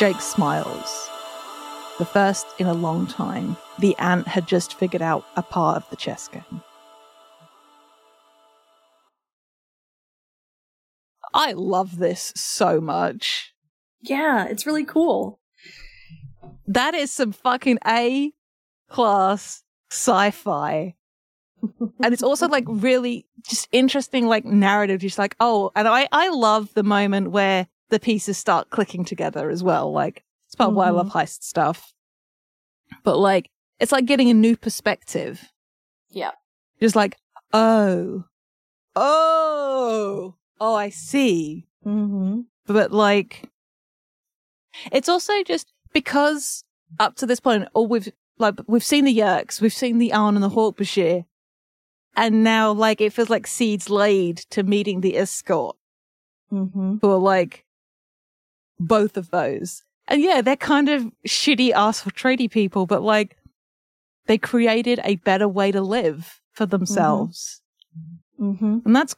Jake smiles. The first in a long time, the ant had just figured out a part of the chess game. I love this so much. Yeah, it's really cool. That is some fucking A class sci fi. and it's also like really just interesting, like narrative. Just like, oh, and I, I love the moment where the pieces start clicking together as well. Like, it's part of why I love heist stuff. But like, it's like getting a new perspective. Yeah. Just like, oh, oh, oh, I see. Mm-hmm. But like, it's also just because up to this point, all we've like we've seen the Yeerks, we've seen the Arn and the Hork-Bajir, and now like it feels like seeds laid to meeting the Iskoort, Mm-hmm. who are like both of those. And yeah, they're kind of shitty ass for tradie people, but like they created a better way to live for themselves. Mm-hmm. And that's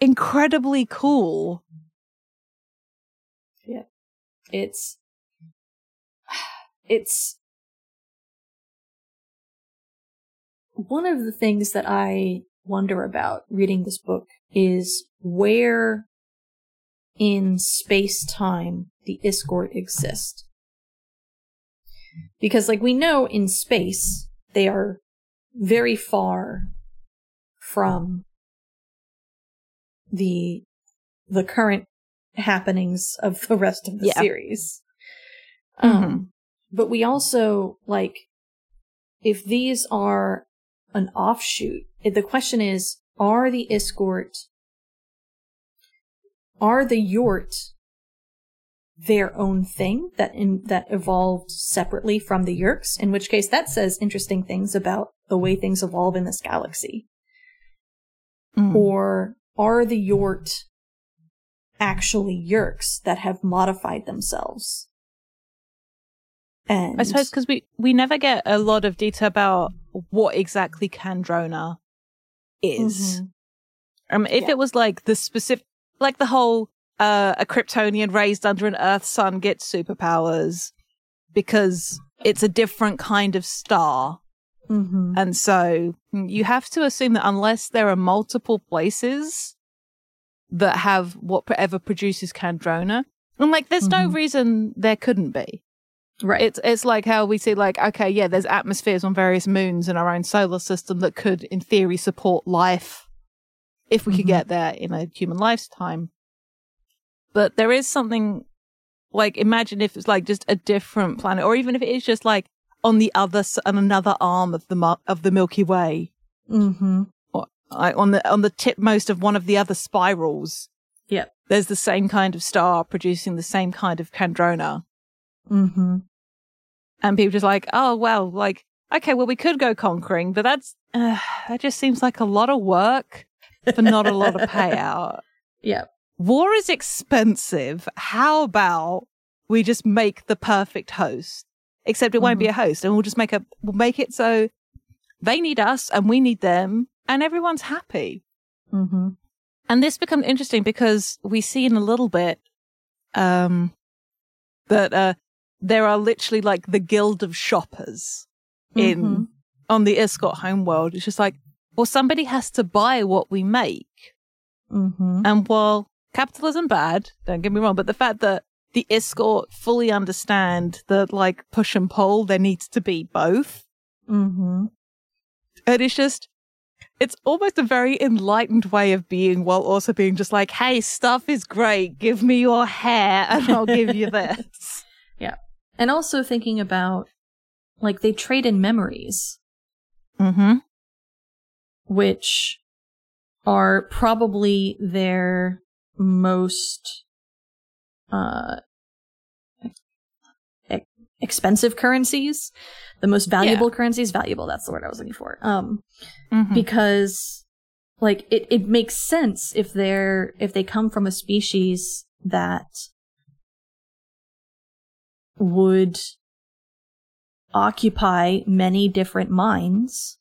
incredibly cool. Yeah. It's it's one of the things that I wonder about reading this book is where in space time the Iskoort exist. Because like we know in space they are very far from the the current happenings of the rest of the Yeah. series. Um, but we also like if these are an offshoot. if The question is: Are the Iskoort, are the Yoort their own thing that in that evolved separately from the Yeerks? In which case, that says interesting things about the way things evolve in this galaxy Mm. or are the Yoort actually Yeerks that have modified themselves? And I suppose because we, we never get a lot of detail about what exactly Kandrona is. Mhm. Um, if Yeah. it was like the specific, like the whole, uh, a Kryptonian raised under an Earth sun gets superpowers because it's a different kind of star. Mhm. And so you have to assume that unless there are multiple places that have whatever produces Kandrona, and like there's no Mhm. reason there couldn't be. right. It's it's like how we see like okay, yeah, there's atmospheres on various moons in our own solar system that could, in theory, support life if we could Mhm. get there in a human lifetime. But there is something like imagine if it's like just a different planet, or even if it is just like on the other on another arm of the of the Milky Way, mm-hmm. or on the on the tipmost of one of the other spirals. Yep. There's the same kind of star producing the same kind of Kandrona. Mm-hmm. and people just like, oh well, like okay, well we could go conquering, but that's uh, that just seems like a lot of work for not a lot of payout. Yeah. War is expensive. How about we just make the perfect host? Except it won't be a host, and we'll just make a we'll make it so they need us and we need them, and everyone's happy. Mm-hmm. And this becomes interesting because we see in a little bit um, that uh, there are literally like the guild of shoppers in Mhm. on the Iskoort homeworld. It's just like, well, somebody has to buy what we make. Mm-hmm. And while capitalism bad, don't get me wrong, but the fact that the Iskoort fully understand that like push and pull, there needs to be both. Mm-hmm. And it's just, it's almost a very enlightened way of being while also being just like, hey, stuff is great. Give me your hair and I'll give you this. Yeah. And also thinking about like they trade in memories, Mm-hmm. which are probably their most uh e- expensive currencies, the most valuable currencies. Valuable, that's the word I was looking for. Um, Mm-hmm. because like it, it makes sense if they're if they come from a species that would occupy many different minds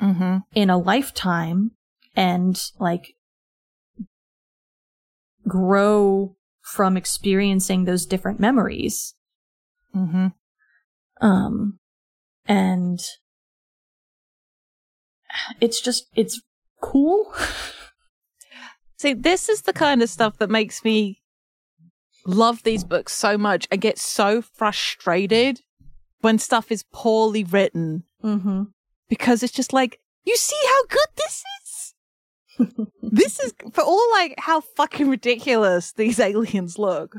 mm-hmm. in a lifetime and like grow from experiencing those different memories. Mm-hmm. Um, and it's just, it's cool. See, this is the kind of stuff that makes me love these books so much and get so frustrated when stuff is poorly written mm-hmm. because it's just like, you see how good this is? This is for all like how fucking ridiculous these aliens look.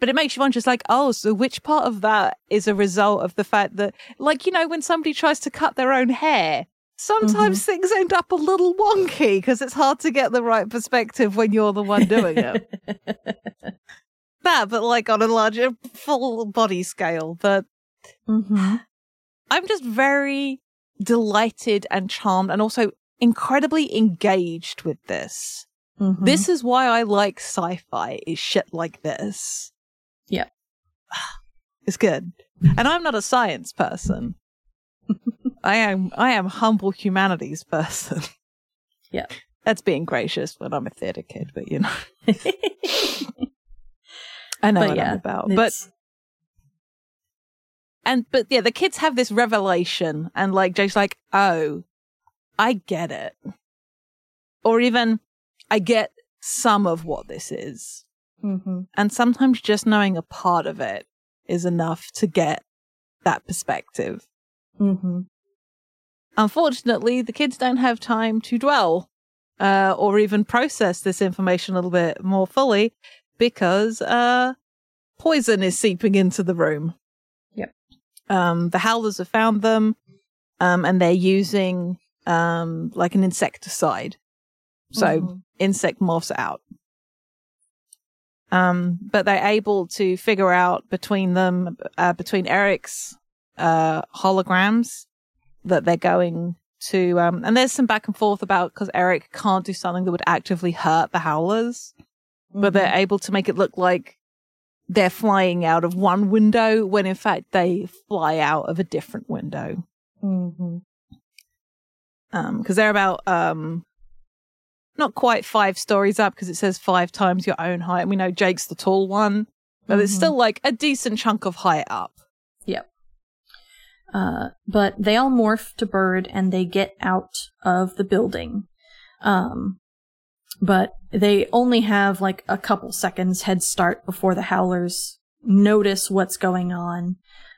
But it makes you wonder, just like, oh, so which part of that is a result of the fact that, like, you know, when somebody tries to cut their own hair, sometimes Mm-hmm. things end up a little wonky because it's hard to get the right perspective when you're the one doing it. that, but like on a larger full body scale. But mm-hmm. I'm just very delighted and charmed and also incredibly engaged with this. Mm-hmm. This is why I like sci-fi is shit like this. Yep. It's good. And I'm not a science person. I am I am humble humanities person. Yeah. That's being gracious when I'm a theatre kid, but you know. I know But what yeah, I'm about. But and but yeah, the kids have this revelation and like Jake's like, oh, I get it. Or even I get some of what this is. Mhm. And sometimes just knowing a part of it is enough to get that perspective. Mhm. Unfortunately, the kids don't have time to dwell uh, or even process this information a little bit more fully because uh, poison is seeping into the room. Yep. Um, the howlers have found them um, and they're using um, like an insecticide. So Mhm. insect morphs out. Um, but they're able to figure out between them, uh, between Erek's uh, holograms, that they're going to. Um, and there's some back and forth about because Erek can't do something that would actively hurt the howlers, but they're Mm-hmm. able to make it look like they're flying out of one window when in fact they fly out of a different window Mhm. um because they're about um not quite five stories up because it says five times your own height and we know jake's the tall one but it's Mhm. still like a decent chunk of height up Yep. Uh, but they all morph to bird and they get out of the building. Um, but they only have like a couple seconds head start before the howlers notice what's going on,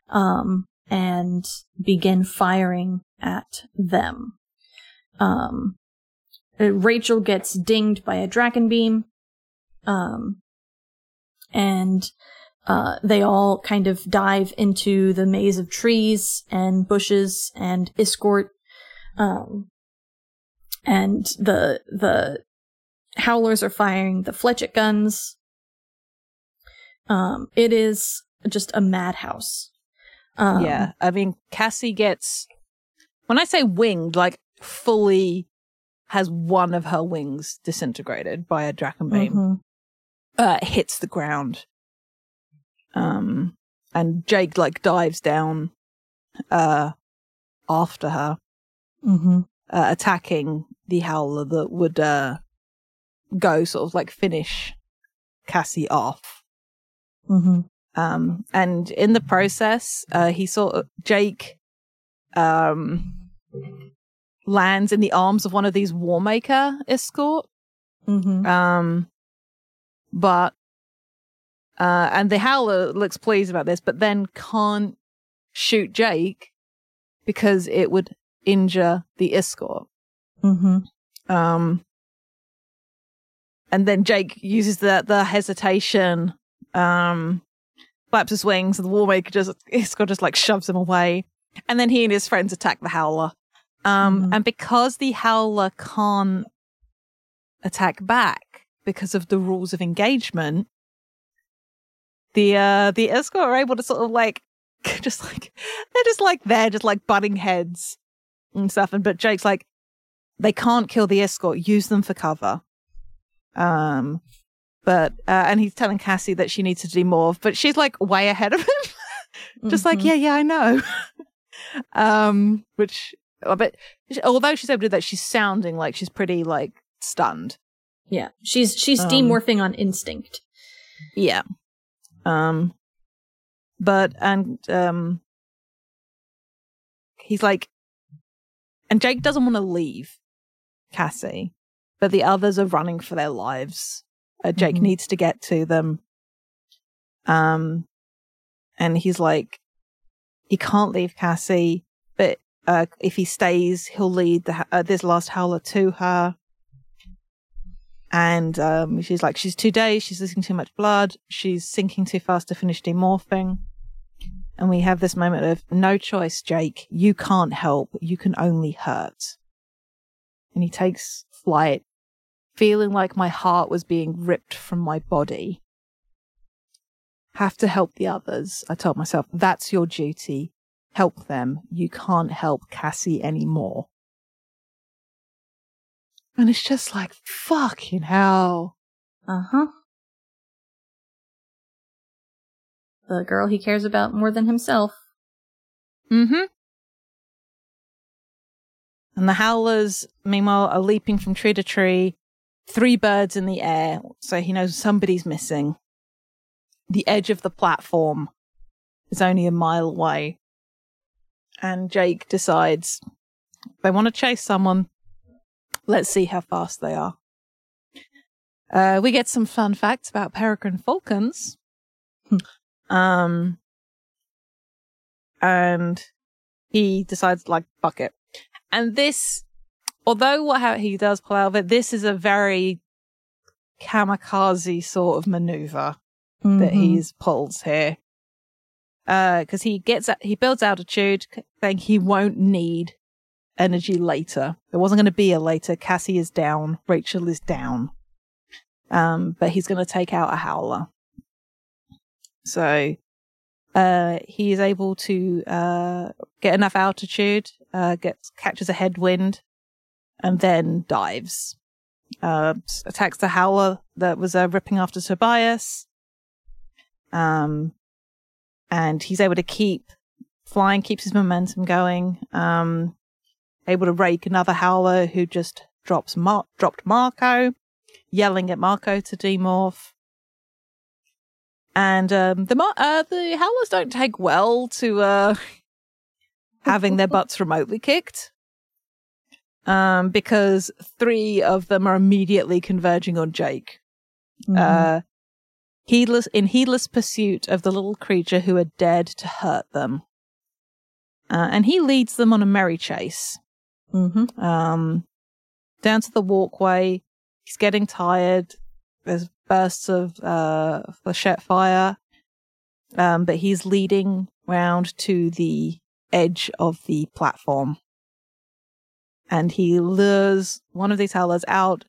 um, and begin firing at them. Um, uh, Rachel gets dinged by a Dracon beam, um, and uh, they all kind of dive into the maze of trees and bushes and Iskoort. Um, and the the howlers are firing the flechette guns. Um, it is just a madhouse. Um, yeah i mean cassie gets when i say winged like fully has one of her wings disintegrated by a Dracon beam mhm. uh, hits the ground. Um, and Jake like dives down, uh, after her, Mhm. uh, attacking the howler that would, uh, go sort of like finish Cassie off. Mhm. Um, and in the process, uh, he sort of, Jake, um, lands in the arms of one of these Warmaker Iskoort. Mhm. Um, but uh, and the Howler looks pleased about this, but then can't shoot Jake because it would injure the Iskoort. Mhm. Um, and then Jake uses the the hesitation, um, flaps his wings, and the Warmaker just Iskoort just like shoves him away, and then he and his friends attack the Howler. Um, Mhm. and because the Howler can't attack back because of the rules of engagement, the uh the Iskoort are able to sort of like just like they're just like they're just like butting heads and stuff. And but Jake's like, they can't kill the Iskoort, use them for cover. Um but uh, and he's telling Cassie that she needs to do more, but she's like way ahead of him. just like, Mhm. yeah, yeah, I know. um, which but although she's able to do that, she's sounding like she's pretty like stunned. Yeah, she's she's Um, demorphing on instinct. Yeah. Um, but, and, um, he's like, and Jake doesn't want to leave Cassie, but the others are running for their lives. Uh, Jake Mhm. needs to get to them. Um, and he's like, he can't leave Cassie, uh, if he stays, he'll lead the, uh, this last howler to her. And um, she's like, she's too dazed, she's losing too much blood, she's sinking too fast to finish demorphing. And we have this moment of no choice, Jake. You can't help. You can only hurt. And he takes flight, feeling like my heart was being ripped from my body. Have to help the others. I told myself, that's your duty. Help them. You can't help Cassie anymore. And it's just like, fucking hell. Uh huh. The girl he cares about more than himself. Mm-hmm. And the howlers, meanwhile, are leaping from tree to tree, three birds in the air, so he knows somebody's missing. The edge of the platform is only a mile away. And Jake decides they want to chase someone. Let's see how fast they are. Uh, we get some fun facts about peregrine falcons. um, and he decides like fuck it. And this, although what he does pull out of it, this is a very kamikaze sort of maneuver that Mhm. he's pulls here. Uh, cause he gets, he builds altitude, saying he won't need energy later. There wasn't going to be a later. Cassie is down. Rachel is down. Um, but he's going to take out a howler. So, uh, he is able to, uh, get enough altitude, uh, gets, catches a headwind and then dives. Uh, attacks the howler that was, uh, ripping after Tobias. Um, and he's able to keep flying, keeps his momentum going. Um, able to rake another howler who just drops Mar- dropped Marco, yelling at Marco to demorph. And um, the Mar- uh, the howlers don't take well to uh, having their butts remotely kicked. Um, because three of them are immediately converging on Jake Mhm. uh, heedless in heedless pursuit of the little creature who had dared to hurt them. Uh, and he leads them on a merry chase. Mhm. Um, down to the walkway. He's getting tired. There's bursts of uh, flechette fire. Um, but he's leading round to the edge of the platform. And he lures one of these howlers out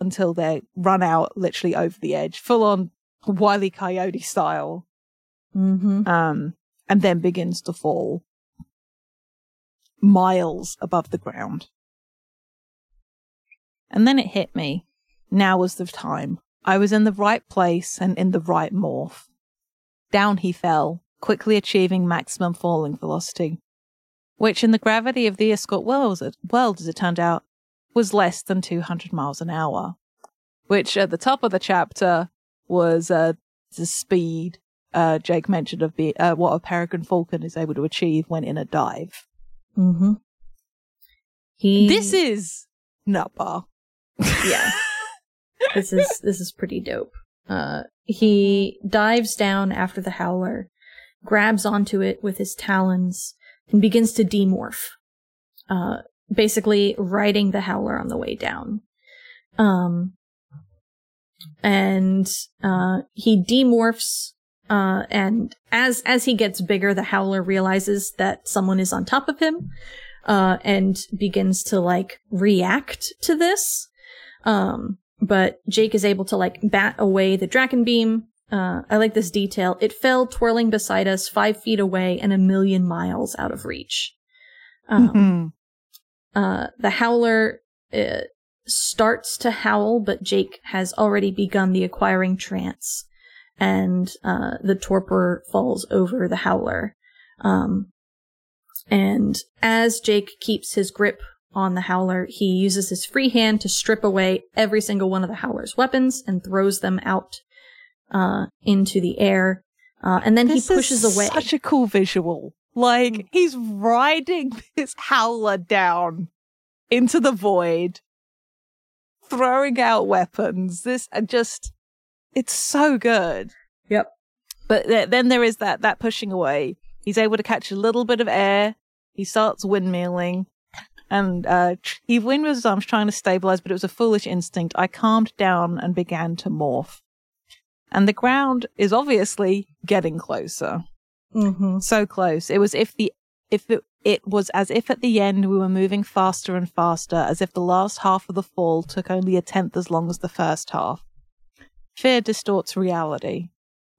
until they run out literally over the edge, full on Wile E. Coyote style, Mhm. um, and then begins to fall miles above the ground. And then it hit me. Now was the time. I was in the right place and in the right morph. Down he fell, quickly achieving maximum falling velocity, which in the gravity of the Iskoort world, world as it turned out, was less than 200 miles an hour, which at the top of the chapter was uh, the speed uh, Jake mentioned of be- uh, what a peregrine falcon is able to achieve when in a dive. Mhm. He. This is nutbar. yeah. this is this is pretty dope. Uh, he dives down after the howler, grabs onto it with his talons, and begins to demorph. Uh, basically riding the howler on the way down. Um, and uh, he demorphs. Uh, and as as he gets bigger, the howler realizes that someone is on top of him, uh, and begins to like react to this. Um, but Jake is able to like bat away the Dracon beam. Uh, I like this detail. It fell twirling beside us, five feet away and a million miles out of reach. Um, Mhm. uh, the howler uh, starts to howl, but Jake has already begun the acquiring trance, and uh, the torpor falls over the howler. Um, and as Jake keeps his grip on the howler, he uses his free hand to strip away every single one of the howler's weapons and throws them out uh, into the air. Uh, and then This he pushes is away. Such a cool visual. Like Mm. he's riding this howler down into the void, throwing out weapons. This and just, it's so good. Yep. But th- then there is that that pushing away. He's able to catch a little bit of air. He starts windmilling, and uh, he windmills his arms trying to stabilize. But it was a foolish instinct. I calmed down and began to morph, and the ground is obviously getting closer Mm-hmm. so close. It was if the if it, it was as if at the end we were moving faster and faster, as if the last half of the fall took only a tenth as long as the first half. Fear distorts reality.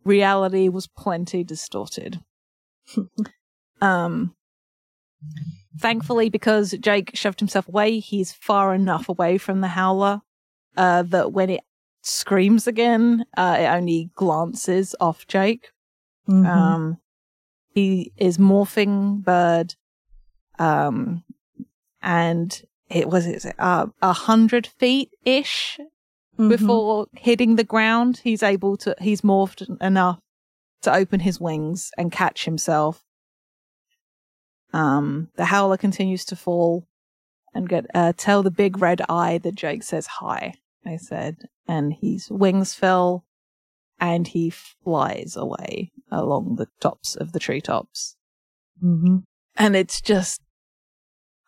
Reality was plenty distorted. um thankfully because Jake shoved himself away, he's far enough away from the howler uh that when it screams again, uh it only glances off Jake. Mm-hmm. Um, he is morphing bird, um, and it was it uh, a hundred feet ish Mm-hmm. before hitting the ground. He's able to he's morphed enough to open his wings and catch himself. Um, the howler continues to fall and get uh, tell the big red eye that Jake says hi. I said, and his wings fill and he flies away along the tops of the treetops. Mm-hmm. And it's just,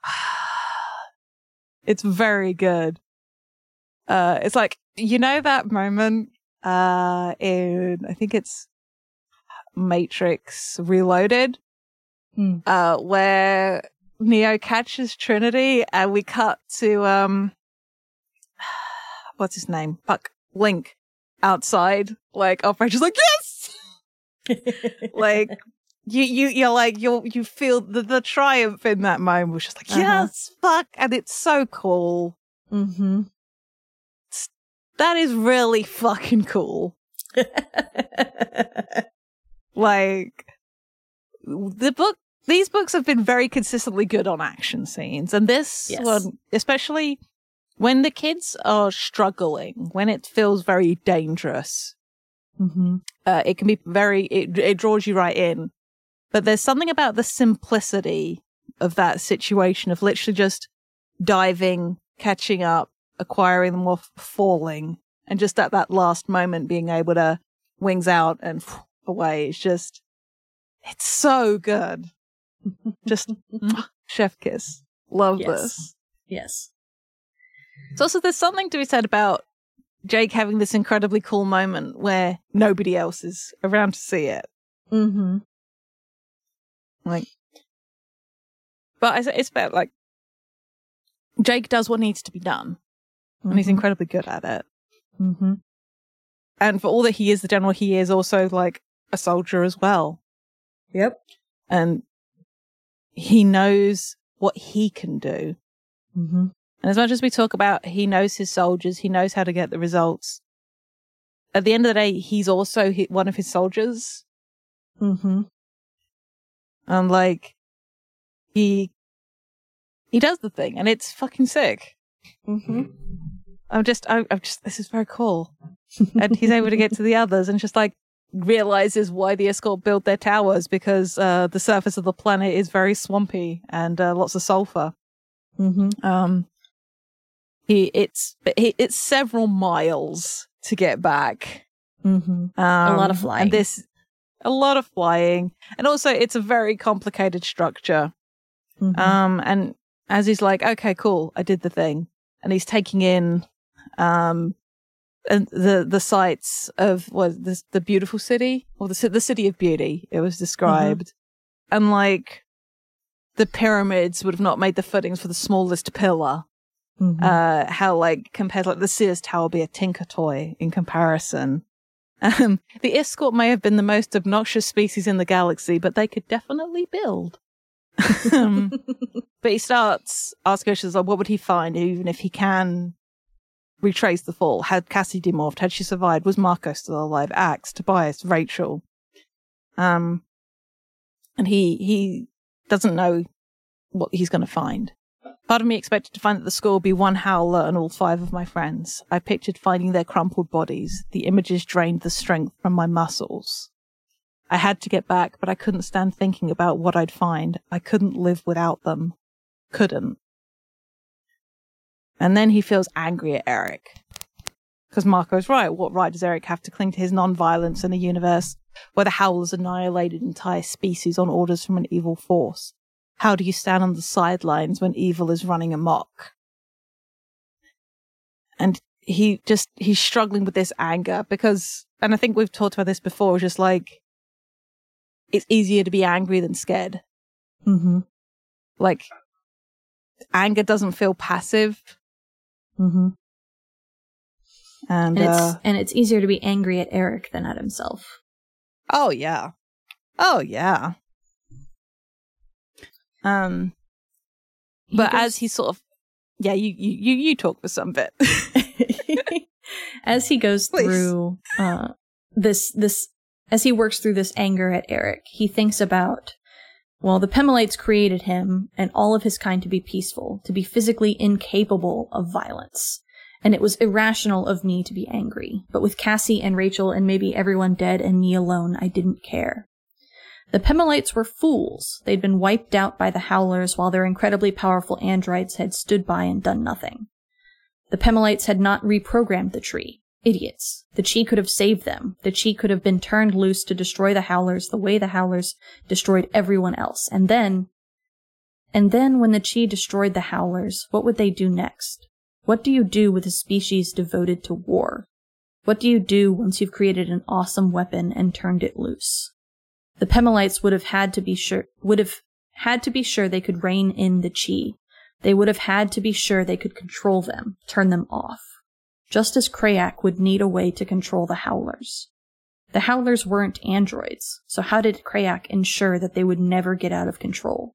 it's very good. Uh, it's like, you know, that moment, uh, in, I think it's Matrix Reloaded, Mm. uh, where Neo catches Trinity and we cut to, um, what's his name? Fuck, Link outside, like, Operator's like, yes! like you you you're like you you feel the, the triumph in that moment was just like Uh-huh. yes fuck and it's so cool mm-hmm. that is really fucking cool like the book these books have been very consistently good on action scenes and this Yes. one especially when the kids are struggling when it feels very dangerous mm-hmm. uh, it can be very it, it draws you right in but there's something about the simplicity of that situation of literally just diving catching up acquiring them off falling and just at that last moment being able to wings out and away it's just it's so good just chef kiss love Yes. this yes. it's also there's something to be said about Jake having this incredibly cool moment where nobody else is around to see it. Mm-hmm. Like, but it's, it's about like Jake does what needs to be done, and he's incredibly good at it. Mm-hmm. And for all that he is the general, he is also like a soldier as well, Yep. and he knows what he can do. Mm-hmm. And as much as we talk about he knows his soldiers, he knows how to get the results. At the end of the day, he's also one of his soldiers. Mm-hmm. And like, he, he does the thing and it's fucking sick. Mm-hmm. I'm just, I, I'm just, this is very cool. and he's able to get to the others and just like realizes why the Iskoort built their towers because, uh, the surface of the planet is very swampy and, uh, lots of sulfur. Mm-hmm. Um, he, it's, he, it's several miles to get back. Mm-hmm. Um, lot of flying. And this, a lot of flying. And also it's a very complicated structure. Mm-hmm. Um, and as he's like, okay, cool, I did the thing. And he's taking in, um, and the, the sights of what the, the beautiful city or the, the city of beauty, it was described. And like, the pyramids would have not made the footings for the smallest pillar. Mhm. Uh, how like compared like the Sears Tower would be a tinker toy in comparison. Um, the Iskoort may have been the most obnoxious species in the galaxy, but they could definitely build. um, but he starts asking questions like, what would he find even if he can retrace the fall? Had Cassie demorphed? Had she survived? Was Marco still alive? Ax, Tobias, Rachel. Um, and he, he doesn't know what he's going to find. Part of me expected to find that the score would be one howler and all five of my friends. I pictured finding their crumpled bodies. The images drained the strength from my muscles. I had to get back, but I couldn't stand thinking about what I'd find. I couldn't live without them. Couldn't. And then he feels angry at Erek. Because Marco's right. What right does Erek have to cling to his non-violence in a universe where the Howlers annihilated entire species on orders from an evil force? How do you stand on the sidelines when evil is running amok? And he just, he's struggling with this anger because, and I think we've talked about this before, just like, it's easier to be angry than scared. Mm-hmm. Like, anger doesn't feel passive. Mm-hmm. And, And it's uh, and it's easier to be angry at Erek than at himself. oh yeah. Oh yeah. Um, He but as he sort of, yeah, you, you, you, talk for some bit. as he goes Please. through uh, this this as he works through this anger at Erek, he thinks about well, the Pemalites created him and all of his kind to be peaceful, to be physically incapable of violence. And it was irrational of me to be angry. But with Cassie and Rachel and maybe everyone dead and me alone, I didn't care. The Pemalites were fools. They'd been wiped out by the Howlers while their incredibly powerful androids had stood by and done nothing. The Pemalites had not reprogrammed the tree. Idiots. The Chee could have saved them. The Chee could have been turned loose to destroy the Howlers the way the Howlers destroyed everyone else. And then, and then when the Chee destroyed the Howlers, what would they do next? What do you do with a species devoted to war? What do you do once you've created an awesome weapon and turned it loose? The Pemalites would have had to be sure, would have had to be sure they could rein in the Chee. They would have had to be sure they could control them, turn them off. Just as Crayak would need a way to control the Howlers. The Howlers weren't androids, so how did Crayak ensure that they would never get out of control?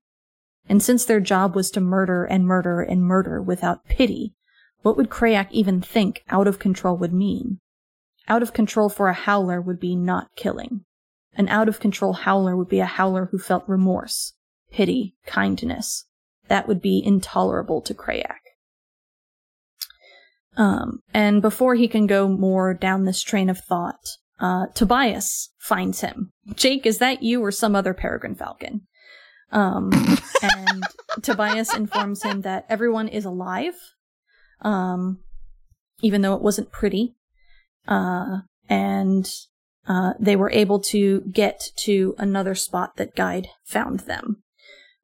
And since their job was to murder and murder and murder without pity, what would Crayak even think out of control would mean? Out of control for a Howler would be not killing. An out of control Howler would be a Howler who felt remorse, pity, kindness. That would be intolerable to Crayak. Um, and before he can go more down this train of thought, uh, Tobias finds him. Jake, is that you or some other peregrine falcon? Um, and Tobias informs him that everyone is alive, um, even though it wasn't pretty. Uh, and uh, they were able to get to another spot that Guide found them.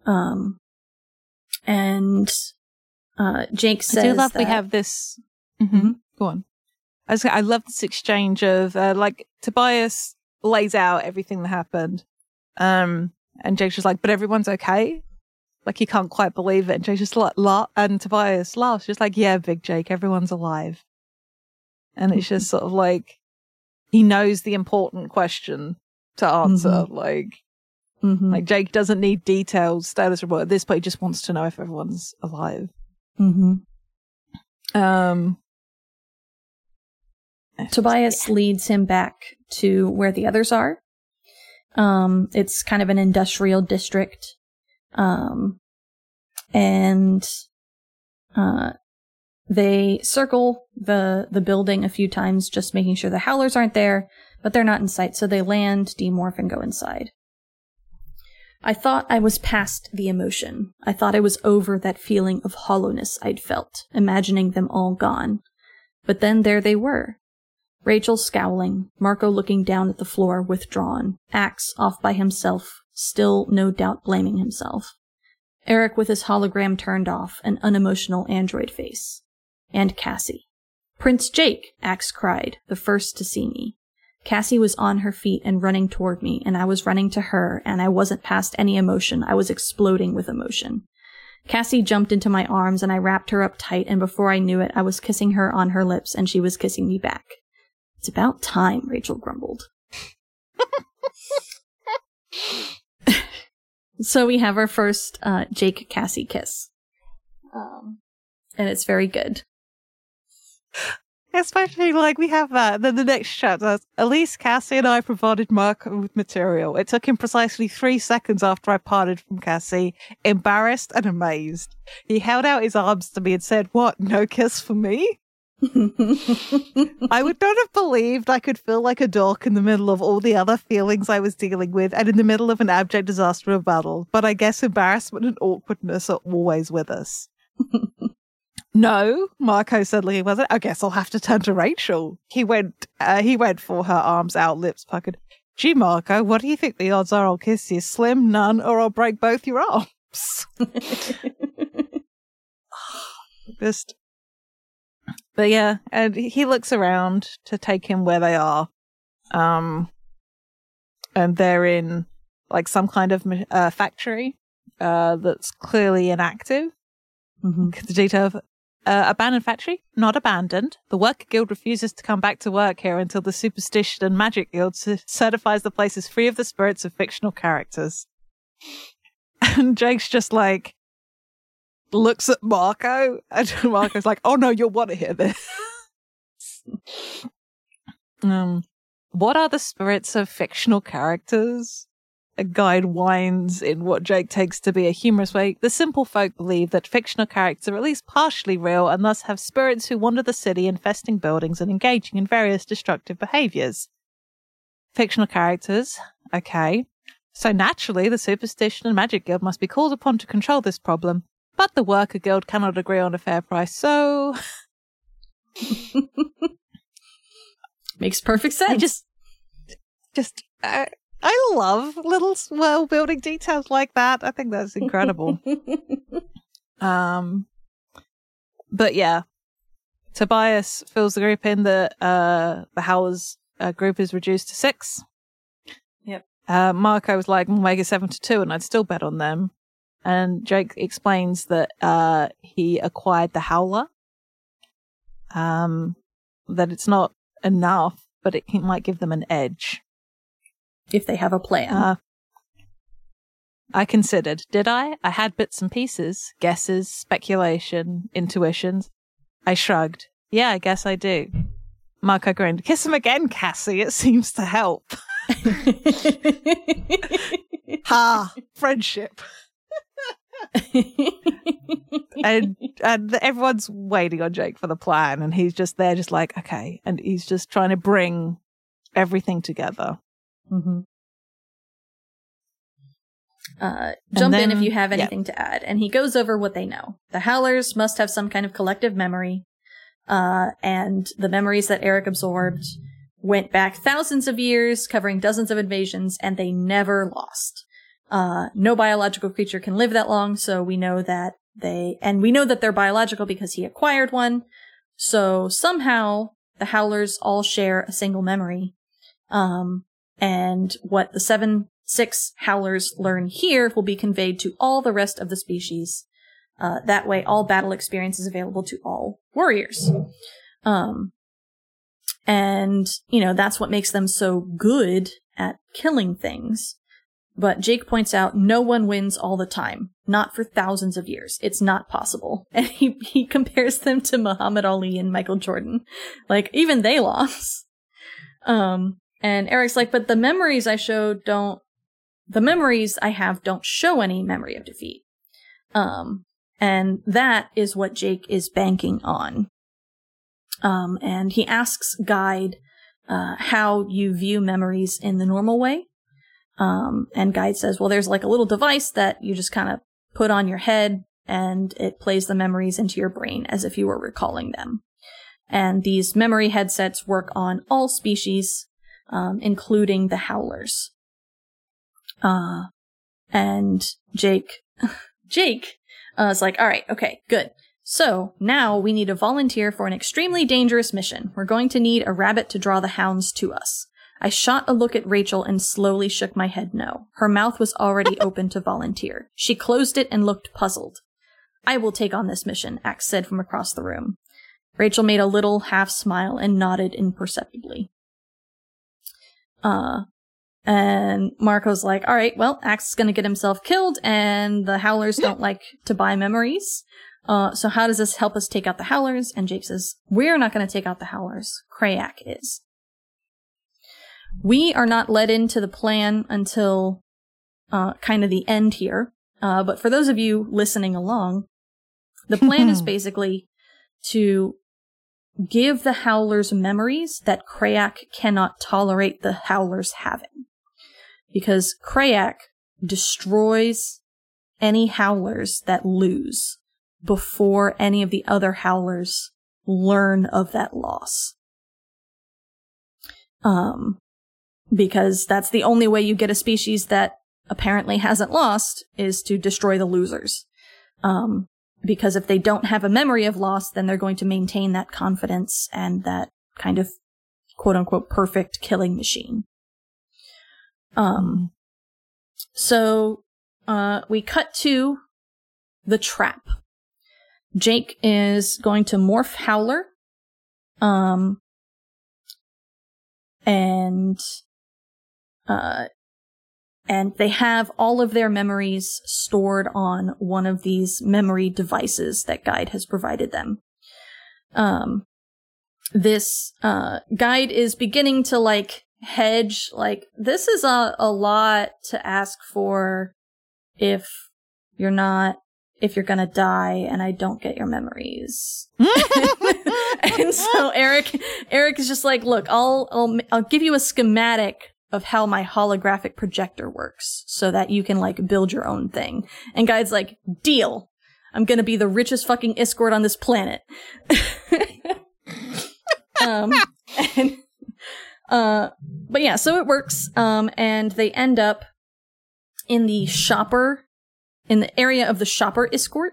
Um, and uh, Jake says I do love that we have this. Mhm. Go on. I, was, I love this exchange of uh, like Tobias lays out everything that happened, um, and Jake's just like, "But everyone's okay." Like he can't quite believe it, and Jake's just like, la- and Tobias laughs, just like, "Yeah, Big Jake, everyone's alive," and it's just sort of like he knows the important question to answer. Like, Mhm. like Jake doesn't need details, status report at this point. He just wants to know if everyone's alive. Mhm. Um, Tobias leads him back to where the others are. Um, it's kind of an industrial district. Um, and, uh, they circle the, the building a few times, just making sure the howlers aren't there, but they're not in sight. So they land, demorph, and go inside. I thought I was past the emotion. I thought I was over that feeling of hollowness I'd felt, imagining them all gone. But then there they were. Rachel scowling, Marco looking down at the floor, withdrawn, Ax off by himself, still no doubt blaming himself. Erek with his hologram turned off, an unemotional android face. And Cassie. Prince Jake, Ax cried, the first to see me. Cassie was on her feet and running toward me, and I was running to her, and I wasn't past any emotion, I was exploding with emotion. Cassie jumped into my arms, and I wrapped her up tight, and before I knew it, I was kissing her on her lips, and she was kissing me back. It's about time, Rachel grumbled. so we have our first uh, Jake Cassie kiss. Um, and it's very good. Especially like we have uh, that. Then the next chapter, uh, Elise, Cassie, and I provided Mark with material. It took him precisely three seconds after I parted from Cassie, embarrassed and amazed. He held out his arms to me and said, What, no kiss for me? I would not have believed I could feel like a dork in the middle of all the other feelings I was dealing with and in the middle of an abject disaster of battle, but I guess embarrassment and awkwardness are always with us. No, Marco suddenly wasn't. I guess I'll have to turn to Rachel. He went, uh, he went for her arms out, lips puckered. Gee, Marco, what do you think the odds are I'll kiss you? Slim, none, or I'll break both your arms. Just but yeah, and he looks around to take him where they are. Um, and they're in like some kind of uh, factory uh, that's clearly inactive. Mm-hmm. The detail of uh, abandoned factory, not abandoned. The Worker Guild refuses to come back to work here until the Superstition and Magic Guild c- certifies the place is free of the spirits of fictional characters. And Jake's just like, looks at Marco, and Marco's like, "Oh no, you'll want to hear this." um, what are the spirits of fictional characters? A guide whines in what Jake takes to be a humorous way. The simple folk believe that fictional characters are at least partially real and thus have spirits who wander the city, infesting buildings and engaging in various destructive behaviors. Fictional characters, okay. So naturally, the Superstition and Magic Guild must be called upon to control this problem. But the worker guild cannot agree on a fair price, so makes perfect sense. I just, just, uh, I love little world building details like that. I think that's incredible. um, but yeah, Tobias fills the group in. that uh, the Howlers uh, group is reduced to six. Yep. Uh, Marco was like, "We'll make it seven to two, and I'd still bet on them. And Jake explains that uh, he acquired the Howler. Um, that it's not enough, but it might give them an edge if they have a plan. Uh, I considered, did I? I had bits and pieces, guesses, speculation, intuitions. I shrugged. Yeah, I guess I do. Marco grinned. Kiss him again, Cassie. It seems to help. ha! Friendship. and and everyone's waiting on Jake for the plan, and he's just there, just like okay, and he's just trying to bring everything together. Mm-hmm. Uh, jump then, in if you have anything yeah. to add. And he goes over what they know. The Howlers must have some kind of collective memory, uh, and the memories that Erek absorbed went back thousands of years, covering dozens of invasions, and they never lost. Uh, no biological creature can live that long, so we know that they, and we know that they're biological because he acquired one. So somehow the Howlers all share a single memory. Um, and what the seven, six Howlers learn here will be conveyed to all the rest of the species. Uh, that way all battle experience is available to all warriors. Um, and, you know, that's what makes them so good at killing things. But Jake points out no one wins all the time, not for thousands of years. It's not possible. And he, he compares them to Muhammad Ali and Michael Jordan. Like, even they lost. Um, and Erek's like, but the memories I show don't, the memories I have don't show any memory of defeat. Um, and that is what Jake is banking on. Um, and he asks Guide, uh, how you view memories in the normal way. Um, and Guide says, well, there's like a little device that you just kind of put on your head and it plays the memories into your brain as if you were recalling them. And these memory headsets work on all species, um, including the howlers. Uh, and Jake, Jake, uh, is like, all right, okay, good. So now we need a volunteer for an extremely dangerous mission. We're going to need a rabbit to draw the hounds to us. I shot a look at Rachel and slowly shook my head no. Her mouth was already open to volunteer. She closed it and looked puzzled. I will take on this mission, Ax said from across the room. Rachel made a little half smile and nodded imperceptibly. Uh, and Marco's like, all right, well, Ax is gonna get himself killed and the Howlers don't like to buy memories. Uh, so how does this help us take out the Howlers? And Jake says, we're not going to take out the Howlers. Crayak is. We are not led into the plan until uh, kind of the end here. Uh, but for those of you listening along, the plan is basically to give the Howlers memories that Crayak cannot tolerate the Howlers having. Because Crayak destroys any Howlers that lose before any of the other Howlers learn of that loss. Um, because that's the only way you get a species that apparently hasn't lost is to destroy the losers. Um, because if they don't have a memory of loss, then they're going to maintain that confidence and that kind of quote unquote perfect killing machine. Um, so, uh, we cut to the trap. Jake is going to morph Howler. Um, and, uh, and they have all of their memories stored on one of these memory devices that Guide has provided them. Um, this uh, Guide is beginning to like hedge, like this is a, a lot to ask for if you're not if you're gonna die and I don't get your memories. and so Erek, Erek is just like, look, I'll, I'll, I'll give you a schematic of how my holographic projector works so that you can like build your own thing. And guy's like, deal. I'm gonna be the richest fucking Iskoort on this planet. um, and, uh, but yeah, so it works. Um, and they end up in the shopper, in the area of the shopper Iskoort.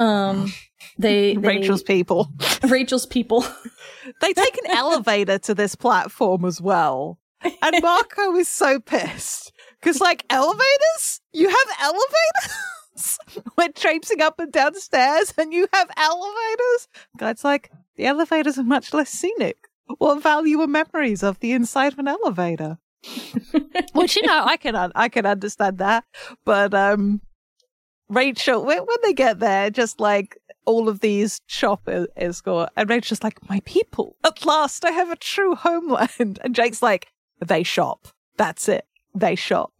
Um, they, they Rachel's people. Rachel's people. they take an elevator to this platform as well. And Marco is so pissed. Because, like, elevators? You have elevators? We're traipsing up and down stairs and you have elevators? Guy's like, the elevators are much less scenic. What value are memories of the inside of an elevator? Which, you know, I can, I can understand that. But, um, Rachel, when, when they get there, just like all of these shop Iskoort, and Rachel's like, my people, at last I have a true homeland. And Jake's like, they shop. That's it. They shop.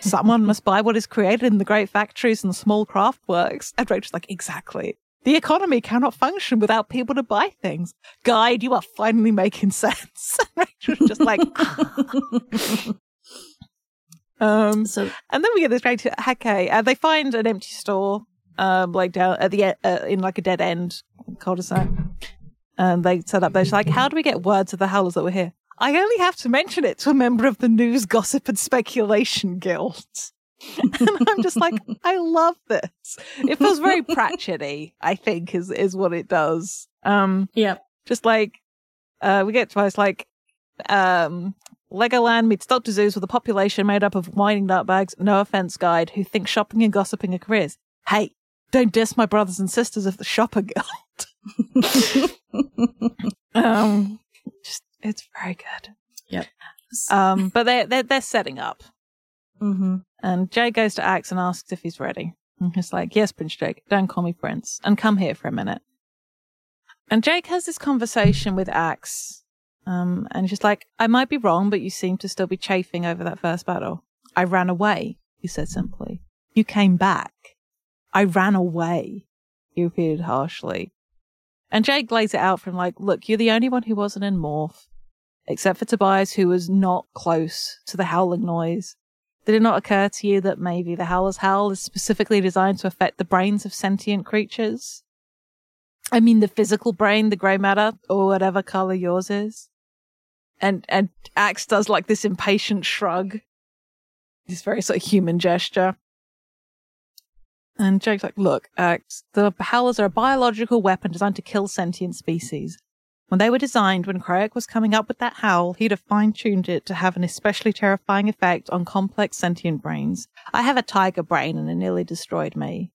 Someone must buy what is created in the great factories and the small craft works. And Rachel's like, exactly. The economy cannot function without people to buy things. Guide, you are finally making sense. Rachel's just like, um, so, and then we get this great okay, and they find an empty store, um, like down at the uh, in like a dead end cul-de-sac, and they set up. They're like, how do we get word to the howlers that we're here? I only have to mention it to a member of the News Gossip and Speculation Guild. and I'm just like, I love this. It feels very Pratchett I think, is is what it does. Um Yeah. Just like uh we get to it's like um Legoland meets Dr. Seuss with a population made up of whining nutbags, no offense guide, who think shopping and gossiping are careers. Hey, don't diss my brothers and sisters of the Shopper Guild. um, it's very good. Yep. Um, but they're they're they're setting up. Mm-hmm. And Jay goes to Ax and asks if he's ready. And he's like, "Yes, Prince Jake. Don't call me Prince, and come here for a minute." And Jake has this conversation with Ax, um, and she's like, "I might be wrong, but you seem to still be chafing over that first battle. I ran away," he said simply. "You came back. I ran away," he repeated harshly. And Jake lays it out from like, "Look, you're the only one who wasn't in Morph." Except for Tobias, who was not close to the howling noise. Did it not occur to you that maybe the howler's howl is specifically designed to affect the brains of sentient creatures? I mean, the physical brain, the grey matter, or whatever color yours is. And and Ax does like this impatient shrug, this very sort of human gesture. And Jake's like, "Look, Ax, the howlers are a biological weapon designed to kill sentient species. When they were designed, when Crayak was coming up with that howl, he'd have fine tuned it to have an especially terrifying effect on complex sentient brains. I have a tiger brain and it nearly destroyed me.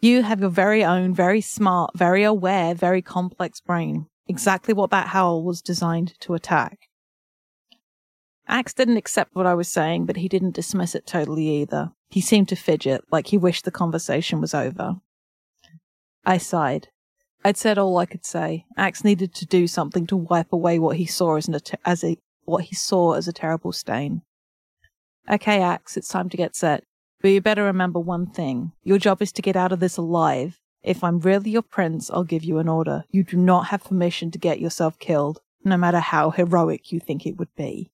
You have your very own, very smart, very aware, very complex brain. Exactly what that howl was designed to attack. Ax didn't accept what I was saying, but he didn't dismiss it totally either. He seemed to fidget, like he wished the conversation was over. I sighed. I'd said all I could say. Ax needed to do something to wipe away what he saw as, a, as a what he saw as a terrible stain. Okay, Ax, it's time to get set. But you better remember one thing. Your job is to get out of this alive. If I'm really your prince, I'll give you an order. You do not have permission to get yourself killed, no matter how heroic you think it would be.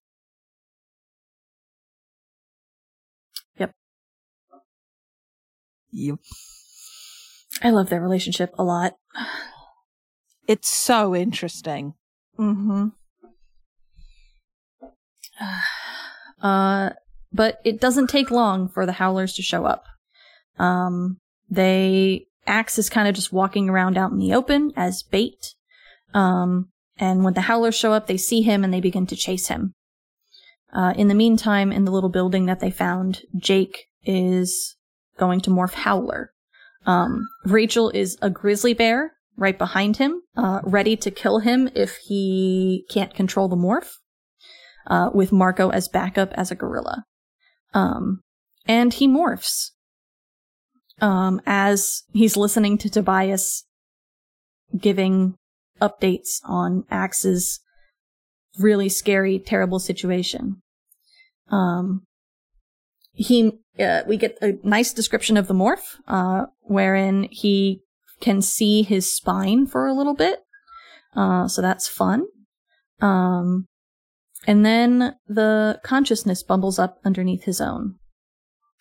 Yep. Yep. I love their relationship a lot. It's so interesting. Mm-hmm. Uh, but it doesn't take long for the Howlers to show up. Um, they Ax is kind of just walking around out in the open as bait. Um, and when the Howlers show up, they see him and they begin to chase him. Uh, in the meantime, in the little building that they found, Jake is going to morph Howler. Um, Rachel is a grizzly bear right behind him, uh, ready to kill him if he can't control the morph, uh, with Marco as backup as a gorilla. Um, and he morphs. Um, as he's listening to Tobias giving updates on Ax's really scary, terrible situation. Um, he, uh, we get a nice description of the morph, uh, wherein he can see his spine for a little bit. Uh, so that's fun. Um, and then the consciousness bumbles up underneath his own.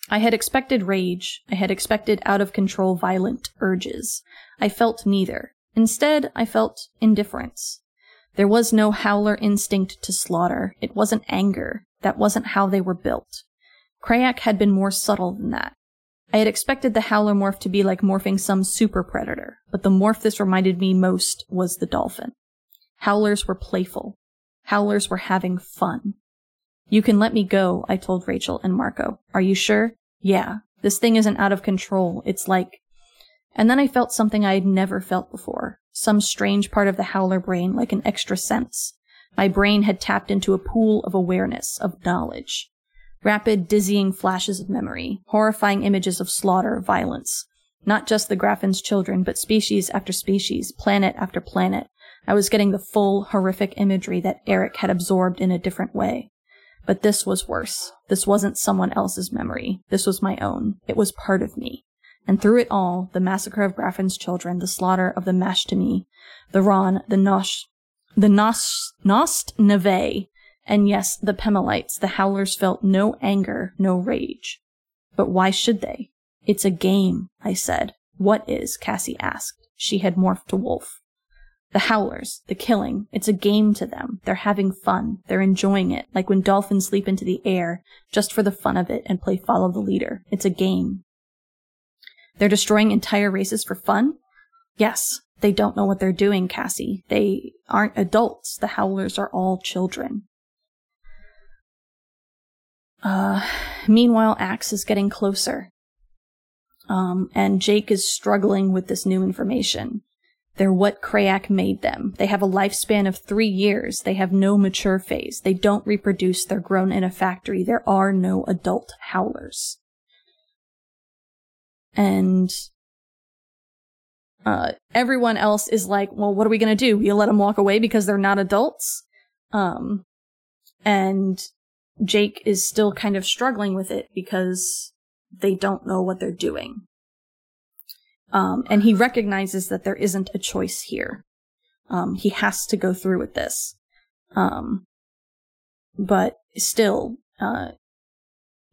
I had expected rage. I had expected out of control violent urges. I felt neither. Instead, I felt indifference. There was no howler instinct to slaughter. It wasn't anger. That wasn't how they were built. Crayak had been more subtle than that. I had expected the howler morph to be like morphing some super predator, but the morph this reminded me most was the dolphin. Howlers were playful. Howlers were having fun. You can let me go, I told Rachel and Marco. Are you sure? Yeah. This thing isn't out of control. It's like. And then I felt something I had never felt before. Some strange part of the howler brain, like an extra sense. My brain had tapped into a pool of awareness, of knowledge. Rapid, dizzying flashes of memory, horrifying images of slaughter, violence. Not just the Graffin's children, but species after species, planet after planet. I was getting the full, horrific imagery that Erek had absorbed in a different way. But this was worse. This wasn't someone else's memory. This was my own. It was part of me. And through it all, the massacre of Graffin's children, the slaughter of the Mashtami, the Ron, the Nosh, the Nos, Nost Neve, and yes, the Pemalites, the Howlers felt no anger, no rage. But why should they? It's a game, I said. What is? Cassie asked. She had morphed to wolf. The howlers, the killing, it's a game to them. They're having fun. They're enjoying it, like when dolphins leap into the air just for the fun of it and play follow the leader. It's a game. They're destroying entire races for fun? Yes. They don't know what they're doing, Cassie. They aren't adults. The howlers are all children. Uh, meanwhile, Ax is getting closer. Um, and Jake is struggling with this new information. They're what Crayak made them. They have a lifespan of three years. They have no mature phase. They don't reproduce. They're grown in a factory. There are no adult howlers. And uh, everyone else is like, well, what are we going to do? You let them walk away because they're not adults? Um, and Jake is still kind of struggling with it because they don't know what they're doing. Um, and he recognizes that there isn't a choice here. Um, he has to go through with this. Um, but still, uh,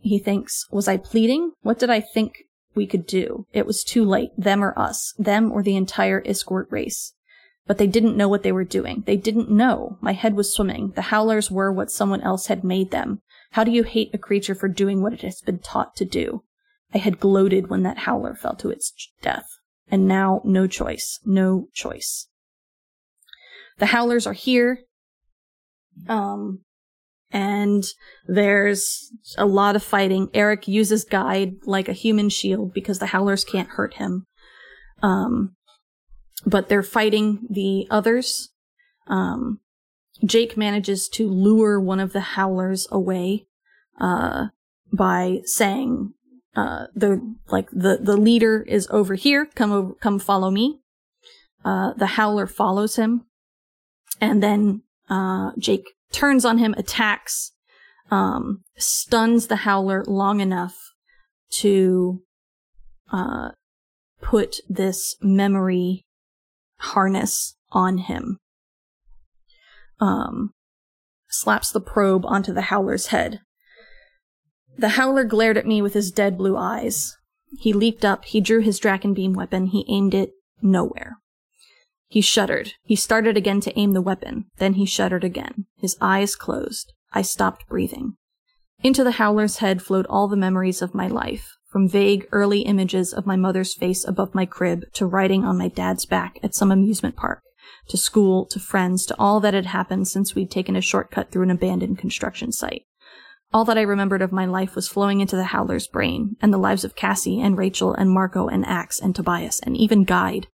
he thinks, was I pleading? What did I think we could do? It was too late. Them or us. Them or the entire Iskoort race. But they didn't know what they were doing. They didn't know. My head was swimming. The howlers were what someone else had made them. How do you hate a creature for doing what it has been taught to do? I had gloated when that howler fell to its death. And now, no choice. No choice. The howlers are here. Um, and there's a lot of fighting. Erek uses guide like a human shield because the howlers can't hurt him. Um, but they're fighting the others. Um, Jake manages to lure one of the howlers away, uh, by saying, uh, the like the the leader is over here. Come over, come follow me. Uh, the howler follows him, and then uh, Jake turns on him, attacks, um, stuns the howler long enough to uh, put this memory harness on him. Um, slaps the probe onto the howler's head. The howler glared at me with his dead blue eyes. He leaped up, he drew his Dracon beam weapon, he aimed it nowhere. He shuddered. He started again to aim the weapon. Then he shuddered again. His eyes closed. I stopped breathing. Into the howler's head flowed all the memories of my life, from vague early images of my mother's face above my crib to riding on my dad's back at some amusement park, to school, to friends, to all that had happened since we'd taken a shortcut through an abandoned construction site. All that I remembered of my life was flowing into the Howler's brain, and the lives of Cassie and Rachel and Marco and Ax and Tobias and even Guide.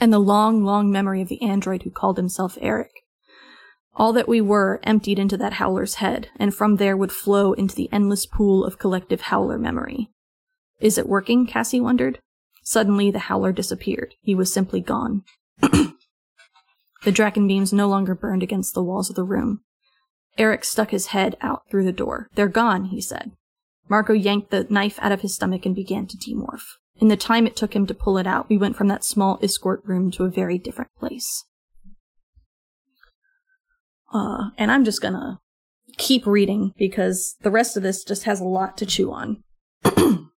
And the long, long memory of the android who called himself Erek. All that we were emptied into that Howler's head, and from there would flow into the endless pool of collective Howler memory. Is it working? Cassie wondered. Suddenly, the Howler disappeared. He was simply gone. the Dracon beams no longer burned against the walls of the room. Erek stuck his head out through the door. They're gone, he said. Marco yanked the knife out of his stomach and began to demorph. In the time it took him to pull it out, we went from that small Iskoort room to a very different place. Uh, and I'm just gonna keep reading because the rest of this just has a lot to chew on.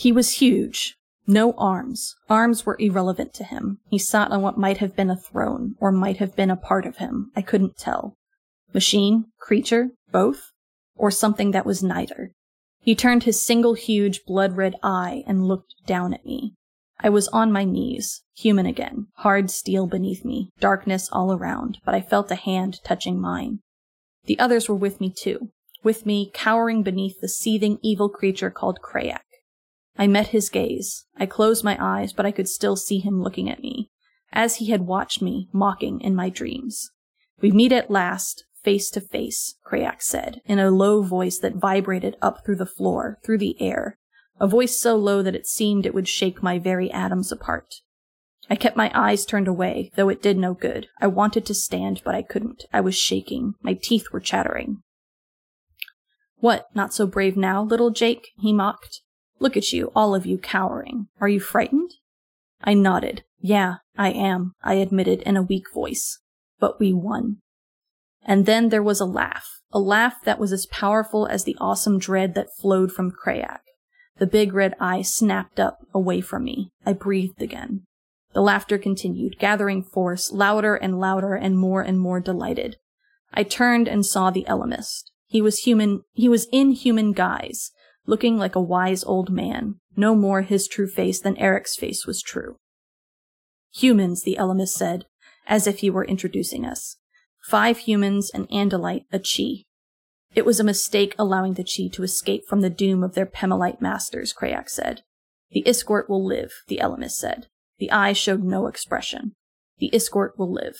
he was huge, no arms. Arms were irrelevant to him. He sat on what might have been a throne, or might have been a part of him. I couldn't tell. Machine? Creature? Both? Or something that was neither. He turned his single huge blood red eye and looked down at me. I was on my knees, human again, hard steel beneath me, darkness all around, but I felt a hand touching mine. The others were with me too, with me cowering beneath the seething evil creature called Crayak. I met his gaze. I closed my eyes, but I could still see him looking at me, as he had watched me, mocking in my dreams. We meet at last, face to face, Crayak said, in a low voice that vibrated up through the floor, through the air, a voice so low that it seemed it would shake my very atoms apart. I kept my eyes turned away, though it did no good. I wanted to stand, but I couldn't. I was shaking. My teeth were chattering. What, not so brave now, little Jake? he mocked. Look at you, all of you cowering. Are you frightened? I nodded. Yeah, I am, I admitted in a weak voice. But we won. And then there was a laugh, a laugh that was as powerful as the awesome dread that flowed from Crayak. The big red eye snapped up away from me. I breathed again. The laughter continued, gathering force, louder and louder and more and more delighted. I turned and saw the Ellimist. He was human, he was in human guise, looking like a wise old man, no more his true face than Erek's face was true. Humans, the Ellimist said, as if he were introducing us. Five humans, an Andalite, a Chee. It was a mistake allowing the Chee to escape from the doom of their Pemalite masters, Crayak said. The Iskoort will live, the Ellimist said. The eye showed no expression. The Iskoort will live.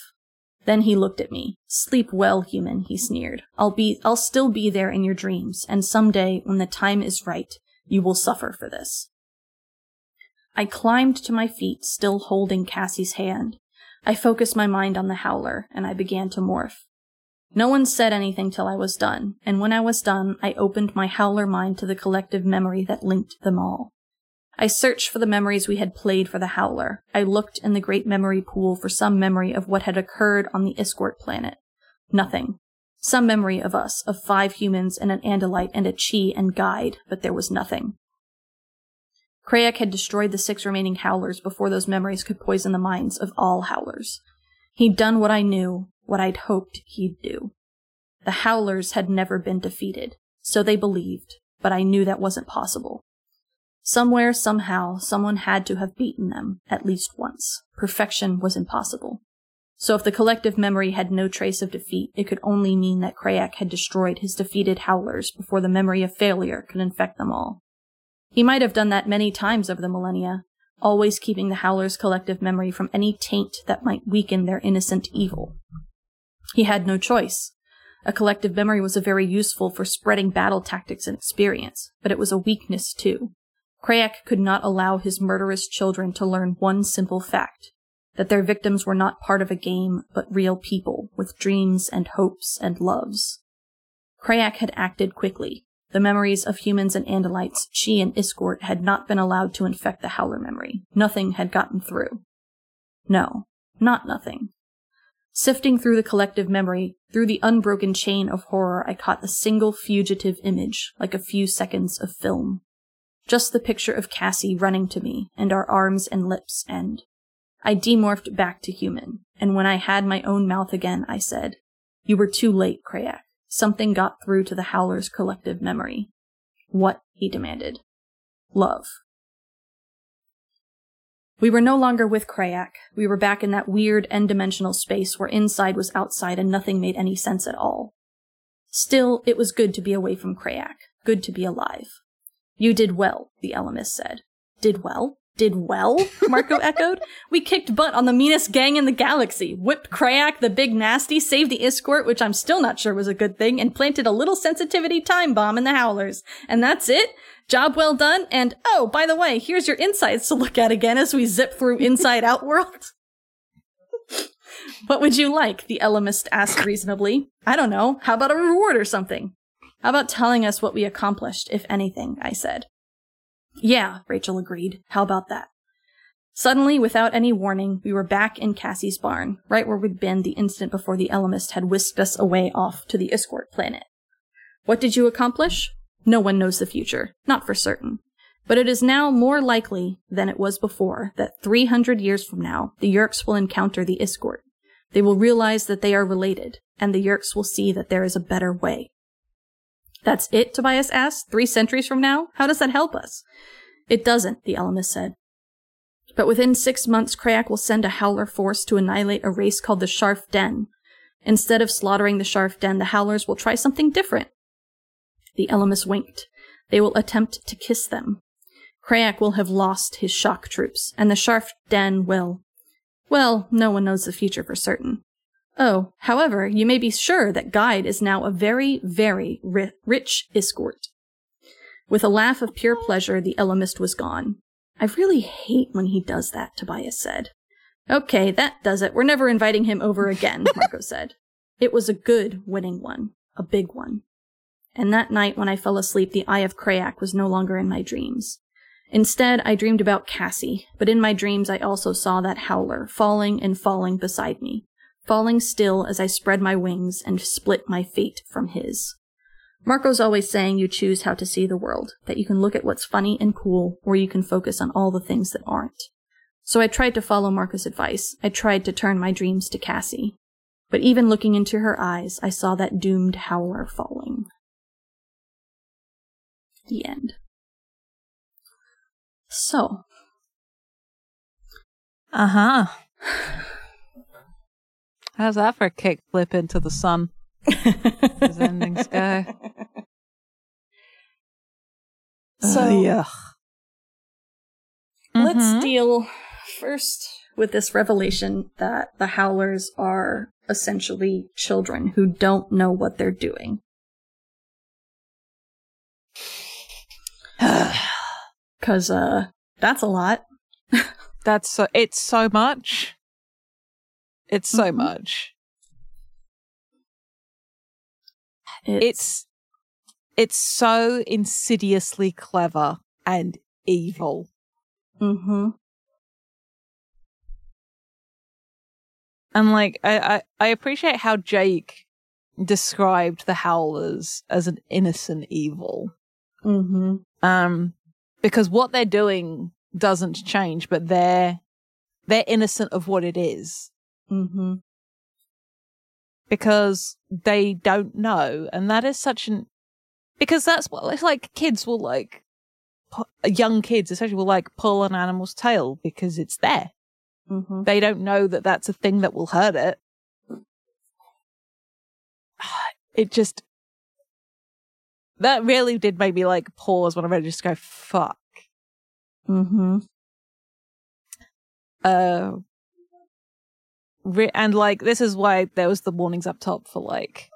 Then he looked at me. Sleep well, human, he sneered. I'll be, I'll still be there in your dreams, and someday, when the time is right, you will suffer for this. I climbed to my feet, still holding Cassie's hand. I focused my mind on the howler, and I began to morph. No one said anything till I was done, and when I was done, I opened my howler mind to the collective memory that linked them all. I searched for the memories we had played for the Howler. I looked in the great memory pool for some memory of what had occurred on the Iskoort planet. Nothing. Some memory of us, of five humans and an Andalite and a Chee and Guide, but there was nothing. Crayak had destroyed the six remaining Howlers before those memories could poison the minds of all Howlers. He'd done what I knew, what I'd hoped he'd do. The Howlers had never been defeated, so they believed, but I knew that wasn't possible. Somewhere, somehow, someone had to have beaten them, at least once. Perfection was impossible. So if the collective memory had no trace of defeat, it could only mean that Crayak had destroyed his defeated howlers before the memory of failure could infect them all. He might have done that many times over the millennia, always keeping the howlers' collective memory from any taint that might weaken their innocent evil. He had no choice. A collective memory was a very useful for spreading battle tactics and experience, but it was a weakness too. Crayak could not allow his murderous children to learn one simple fact that their victims were not part of a game, but real people with dreams and hopes and loves. Crayak had acted quickly. The memories of humans and Andalites, Chee and Iskoort had not been allowed to infect the Howler memory. Nothing had gotten through. No, not nothing. Sifting through the collective memory, through the unbroken chain of horror, I caught a single fugitive image, like a few seconds of film. Just the picture of Cassie running to me, and our arms and lips end. I demorphed back to human, and when I had my own mouth again, I said, You were too late, Crayak. Something got through to the Howler's collective memory. What? he demanded. Love. We were no longer with Crayak. We were back in that weird n-dimensional space where inside was outside and nothing made any sense at all. Still, it was good to be away from Crayak. Good to be alive. You did well, the Ellimist said. Did well? Did well? Marco echoed. We kicked butt on the meanest gang in the galaxy, whipped Crayak the big nasty, saved the Iskoort, which I'm still not sure was a good thing, and planted a little sensitivity time bomb in the Howlers. And that's it? Job well done, and oh, by the way, here's your insides to look at again as we zip through Inside Out World. what would you like? The Ellimist asked reasonably. I don't know. How about a reward or something? How about telling us what we accomplished, if anything? I said. Yeah, Rachel agreed. How about that? Suddenly, without any warning, we were back in Cassie's barn, right where we'd been the instant before the Ellimist had whisked us away off to the Iskoort planet. What did you accomplish? No one knows the future, not for certain. But it is now more likely than it was before that 300 years from now, the Yeerks will encounter the Iskoort. They will realize that they are related, and the Yeerks will see that there is a better way. That's it, Tobias asked. Three centuries from now? How does that help us? It doesn't, the Ellimist said. But within six months, Crayak will send a Howler force to annihilate a race called the Sharf Den. Instead of slaughtering the Sharf Den, the Howlers will try something different. The Ellimist winked. They will attempt to kiss them. Crayak will have lost his shock troops, and the Sharf Den will. Well, no one knows the future for certain. Oh, however, you may be sure that Guide is now a very, very ri- rich Iskoort. With a laugh of pure pleasure, the Ellimist was gone. I really hate when he does that, Tobias said. Okay, that does it. We're never inviting him over again, Marco said. It was a good winning one. A big one. And that night when I fell asleep, the Eye of Crayak was no longer in my dreams. Instead, I dreamed about Cassie, but in my dreams I also saw that howler falling and falling beside me, falling still as I spread my wings and split my fate from his. Marco's always saying you choose how to see the world, that you can look at what's funny and cool, or you can focus on all the things that aren't. So I tried to follow Marco's advice. I tried to turn my dreams to Cassie. But even looking into her eyes, I saw that doomed howler falling. The end. So. Uh huh. How's that for a kick flip into the sun? As endings go. So, Uh, yeah. Let's Mhm. deal first with this revelation that the Howlers are essentially children who don't know what they're doing. Cause, uh, that's a lot. That's so. It's so much. It's so Mhm. much. It's, It's it's so insidiously clever and evil. mm-hmm. And like I, I, I appreciate how Jake described the Howlers as an innocent evil. Mm-hmm. Um because what they're doing doesn't change, but they're they're innocent of what it is. Mm-hmm. because they don't know and that is such an because that's what it's like kids will like pu- young kids especially will like pull an animal's tail because it's there Mm-hmm. they don't know that that's a thing that will hurt it it just that really did make me like pause when i read it just go fuck Mm-hmm. uh re- and like this is why there was the warnings up top for like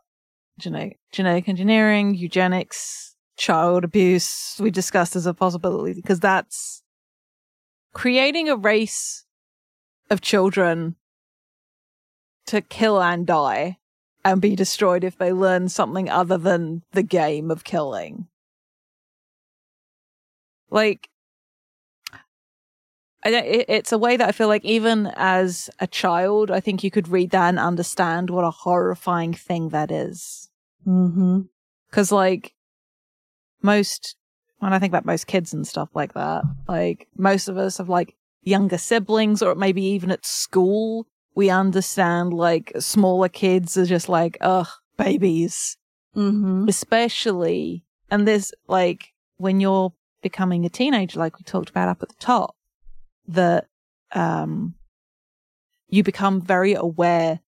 genetic, genetic engineering, eugenics, child abuse, we discussed as a possibility because that's creating a race of children to kill and die and be destroyed if they learn something other than the game of killing. Like, it, it's a way that I feel like even as a child, I think you could read that and understand what a horrifying thing that is. Mm-hmm. Cause like most, when I think about most kids and stuff like that, like most of us have like younger siblings or maybe even at school, we understand like smaller kids are just like, ugh, babies. Mm-hmm. Especially, and this like when you're becoming a teenager, like we talked about up at the top, that, um, you become very aware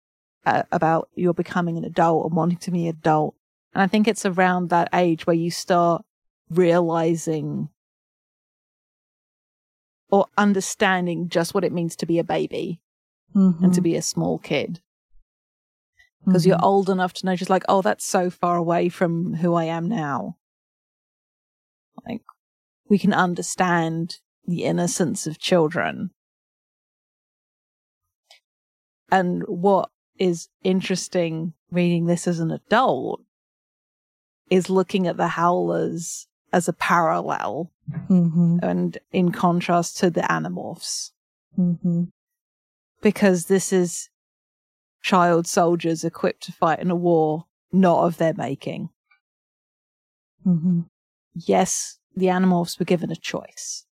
uh, about you're becoming an adult and wanting to be an adult. And I think it's around that age where you start realizing or understanding just what it means to be a baby Mm-hmm. and to be a small kid. Because you're old enough to know, just like, oh, that's so far away from who I am now. Like, we can understand the innocence of children. And what is interesting reading this as an adult is looking at the howlers as a parallel Mm-hmm. and in contrast to the animorphs Mm-hmm. because this is child soldiers equipped to fight in a war not of their making. Mm-hmm. Yes, the animorphs were given a choice.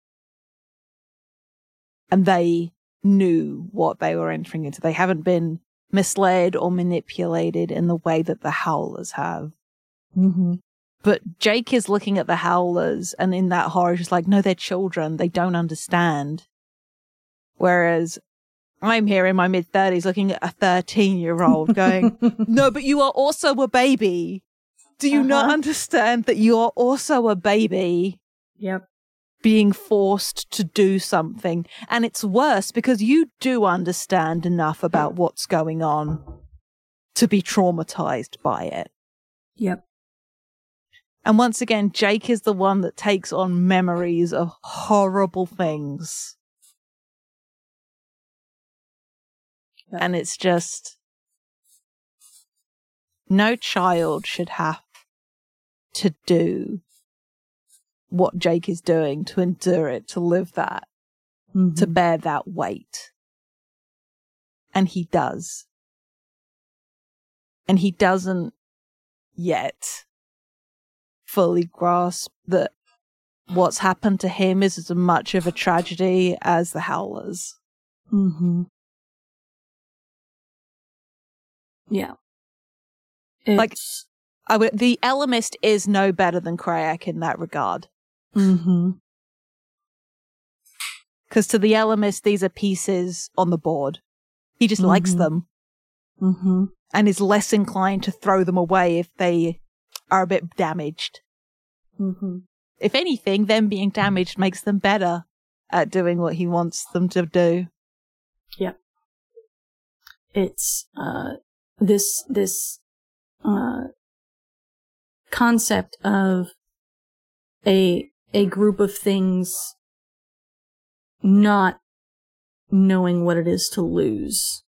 And they knew what they were entering into. They haven't been misled or manipulated in the way that the howlers have. Mm-hmm. But Jake is looking at the howlers and in that horror, just like, no, they're children. They don't understand. Whereas I'm here in my mid thirties looking at a 13 year old going, no, but you are also a baby. Do you not Uh-huh. understand that you are also a baby Yep. Being forced to do something? And it's worse because you do understand enough about what's going on to be traumatized by it. Yep. And once again, Jake is the one that takes on memories of horrible things. Yeah. And it's just no child should have to do what Jake is doing, to endure it, to live that, Mm-hmm. to bear that weight. And he does. And he doesn't yet fully grasp that what's happened to him is as much of a tragedy as the Howlers. Mm-hmm. Yeah. Like- It's- I would, the Ellimist is no better than Crayak in that regard. Mhm. Because to the Ellimist, these are pieces on the board. He just likes Mhm. them Mhm. and is less inclined to throw them away if they are a bit damaged. Mhm. If anything, them being damaged makes them better at doing what he wants them to do. Yep. It's uh this this uh concept of a a group of things not knowing what it is to lose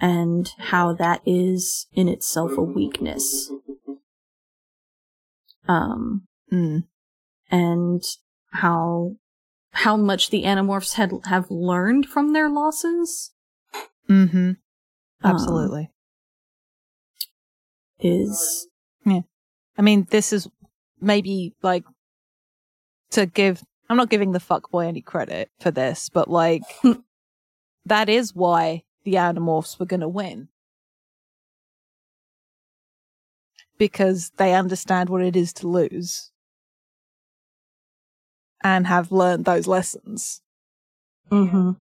and how that is in itself a weakness um Mm. and how how much the animorphs had have learned from their losses Mm-hmm. Um, Absolutely. is I mean, this is maybe like to give, I'm not giving the fuckboy any credit for this, but like, that is why the Animorphs were going to win. Because they understand what it is to lose and have learned those lessons. mm-hmm.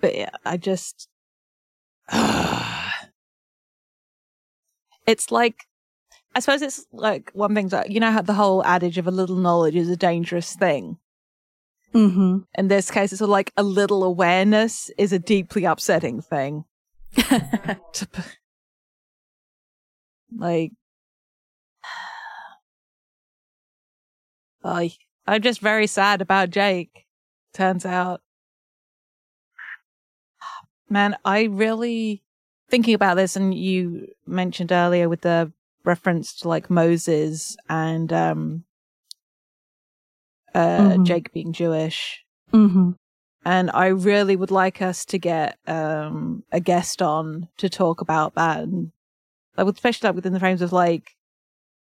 But yeah, I just. it's like. I suppose it's like one thing that, you know, how the whole adage of a little knowledge is a dangerous thing. Mm-hmm. In this case, it's sort of like a little awareness is a deeply upsetting thing. like I I'm just very sad about Jake. Turns out, man, I really thinking about this, and you mentioned earlier with the reference to like Moses and um uh Mhm. Jake being Jewish. mm-hmm. And I really would like us to get um a guest on to talk about that and like especially like within the frames of like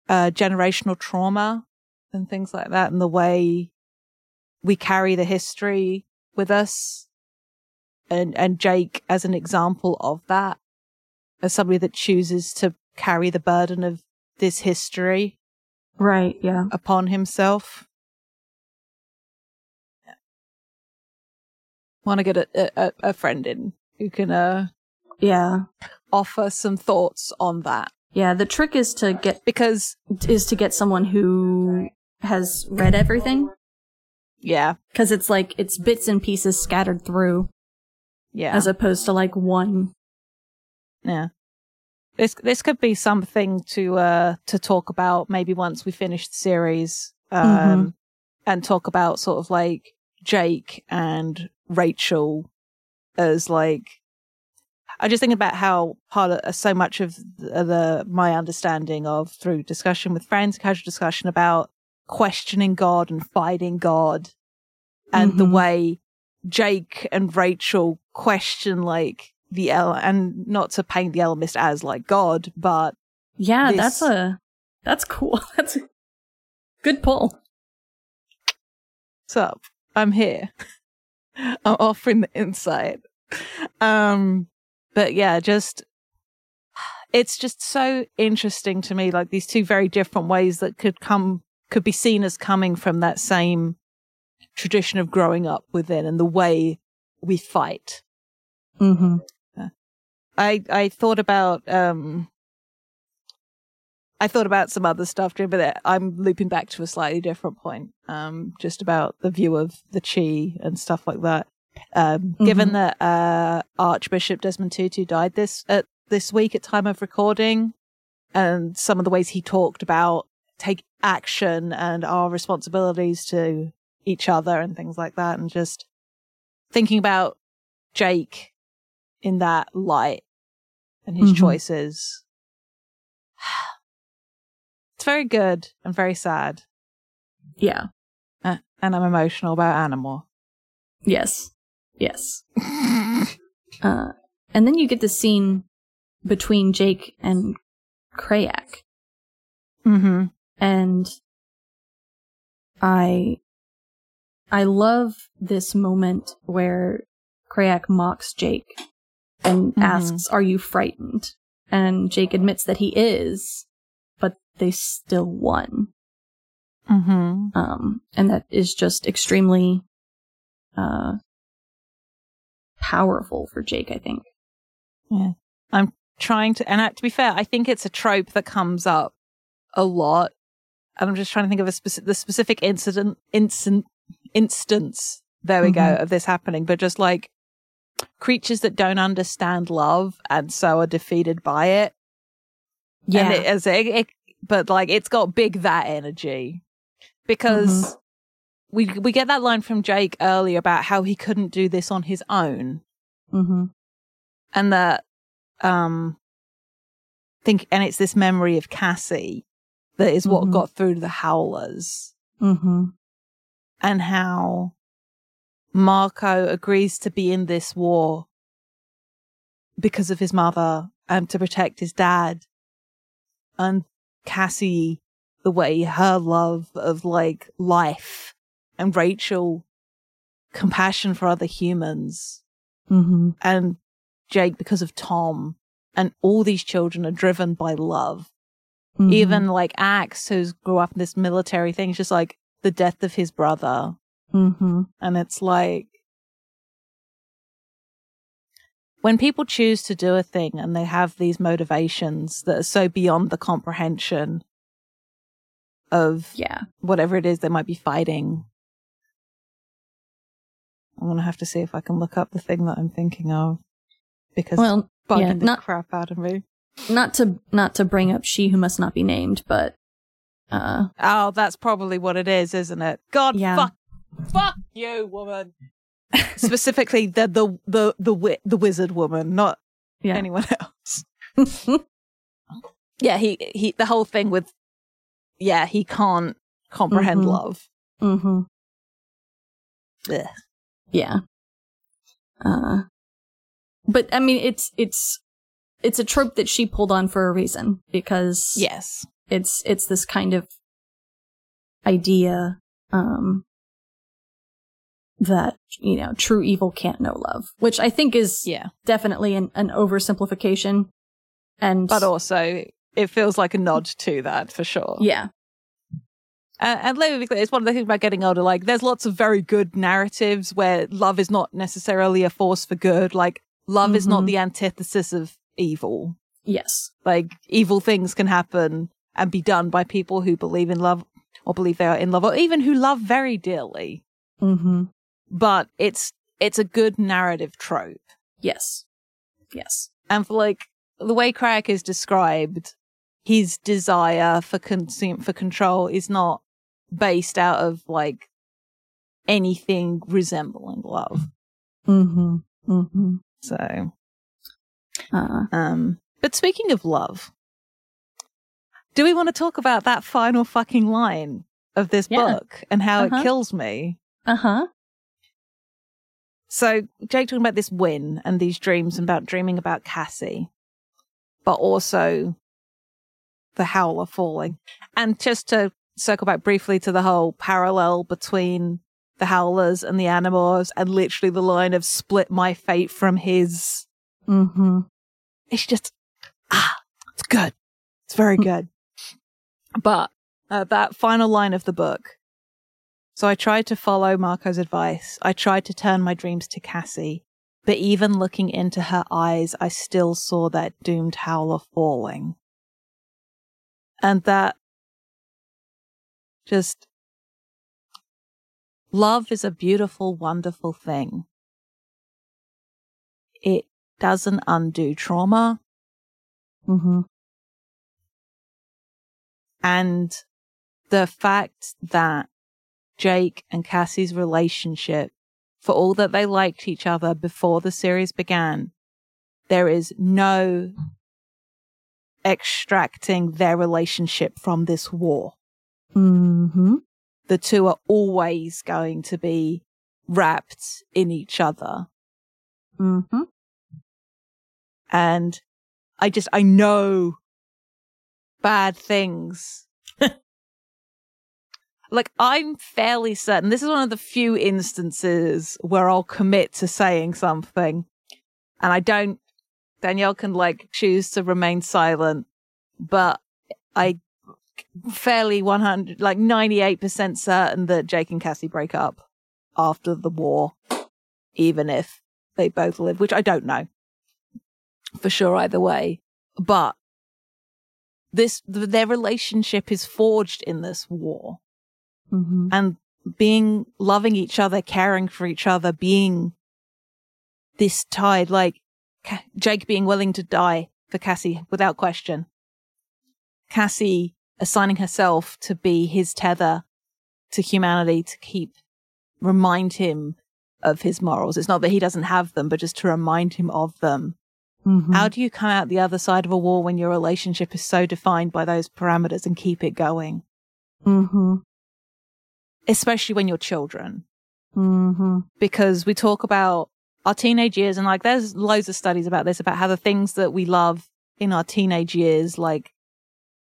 uh generational trauma and things like that and the way we carry the history with us and and Jake as an example of that as somebody that chooses to carry the burden of this history Right. Yeah. upon himself. Want to get a, a a friend in who can uh Yeah. offer some thoughts on that Yeah. The trick is to get because is to get someone who has read everything yeah because it's like it's bits and pieces scattered through yeah as opposed to like one. yeah this this could be something to uh to talk about maybe once we finish the series um Mhm. and talk about sort of like Jake and Rachel as like I just think about how part of so much of the, the my understanding of through discussion with friends, casual discussion about questioning God and fighting God, and the Mhm. way Jake and Rachel question like the El and not to paint the Ellimist as like God, but Yeah, This- that's a that's cool. That's a good pull. what's up? I'm here. I'm offering the insight. Um, but yeah, just it's just so interesting to me, like these two very different ways that could come could be seen as coming from that same tradition of growing up within and the way we fight. Mm-hmm. I I thought about um I thought about some other stuff, Jim, but I'm looping back to a slightly different point. Um, just about the view of the Chee and stuff like that. Um, given Mhm. that uh, Archbishop Desmond Tutu died this at this week at time of recording, and some of the ways he talked about take action and our responsibilities to each other and things like that, and just thinking about Jake in that light and his Mhm. choices. It's very good and very sad. Yeah. Uh, and I'm emotional about Animal. Yes. Yes. Uh, and then you get the scene between Jake and Crayak, mm-hmm. and I I love this moment where Crayak mocks Jake and Mhm. asks, "Are you frightened?" And Jake admits that he is, but they still won. Mm-hmm. um, and that is just extremely uh, powerful for Jake. I think. Yeah. I'm trying to, and uh, to be fair, I think it's a trope that comes up a lot. And I'm just trying to think of a specific, the specific incident, instant, instance. There we go Mhm. of this happening, but just like creatures that don't understand love and so are defeated by it. And it, as it, it, but like it's got big that energy because we we get that line from Jake earlier about how he couldn't do this on his own, hmm and that um think and it's this memory of Cassie that is what Mhm. got through to the Howlers, hmm and how Marco agrees to be in this war because of his mother and to protect his dad, and Cassie, the way her love of like life, and Rachel, compassion for other humans, hmm and Jake because of Tom, and all these children are driven by love. Mm-hmm. Even like Ax, who's grew up in this military thing, just like the death of his brother, hmm and it's like when people choose to do a thing and they have these motivations that are so beyond the comprehension of yeah. whatever it is they might be fighting. I'm gonna have to see if I can look up the thing that I'm thinking of because Well, bugging Yeah, the not- crap out of me. Not to not to bring up she who must not be named, but uh Oh, that's probably what it is, isn't it? God, Yeah. fuck, fuck you, woman. Specifically, the the the the wi- the wizard woman, not yeah. anyone else. Yeah, he he. The whole thing with, yeah, he can't comprehend Mhm. love. mm-hmm. Ugh. Yeah. Uh but I mean it's it's it's a trope that she pulled on for a reason because Yes, it's it's this kind of idea um that you know true evil can't know love which i think is yeah, definitely an, an oversimplification and but also it feels like a nod to that for sure. yeah Uh, and let me be clear, it's one of the things about getting older. Like, there's lots of very good narratives where love is not necessarily a force for good. Like, love is not Mhm. the antithesis of evil. yes Like, evil things can happen and be done by people who believe in love or believe they are in love or even who love very dearly. mm-hmm But it's, it's a good narrative trope. yes yes And for like, the way Crayak is described, his desire for consume, for control is not based out of like anything resembling love. mm-hmm mm-hmm So, uh um, but speaking of love, do we want to talk about that final fucking line of this Yeah. book and how Uh-huh. it kills me? uh-huh So, Jake talking about this win and these dreams and about dreaming about Cassie, but also the howler falling. And just to circle back briefly to the whole parallel between the howlers and the animals and literally the line of split my fate from his. mm-hmm It's just, ah, it's good. It's very good. but uh, that final line of the book. So I tried to follow Marco's advice. I tried to turn my dreams to Cassie, but even looking into her eyes, I still saw that doomed howler falling. And that just love is a beautiful, wonderful thing. It doesn't undo trauma. mm-hmm And the fact that Jake and Cassie's relationship, for all that they liked each other before the series began, there is no extracting their relationship from this war. mm-hmm The two are always going to be wrapped in each other. mm-hmm And I just, I know bad things. Like, I'm fairly certain this is one of the few instances where I'll commit to saying something and I don't, Danielle can like choose to remain silent, but I fairly 100, like 98% certain that Jake and Cassie break up after the war, even if they both live, which I don't know for sure either way. But this, their relationship is forged in this war mm-hmm and being loving each other, caring for each other, being this tied, like Jake being willing to die for Cassie without question. Cassie assigning herself to be his tether to humanity to keep, remind him of his morals. It's not that he doesn't have them, but just to remind him of them. mm-hmm How do you come out the other side of a war when your relationship is so defined by those parameters and keep it going? mm-hmm Especially when you're children. mm-hmm because we talk about our teenage years and like there's loads of studies about this about how the things that we love in our teenage years like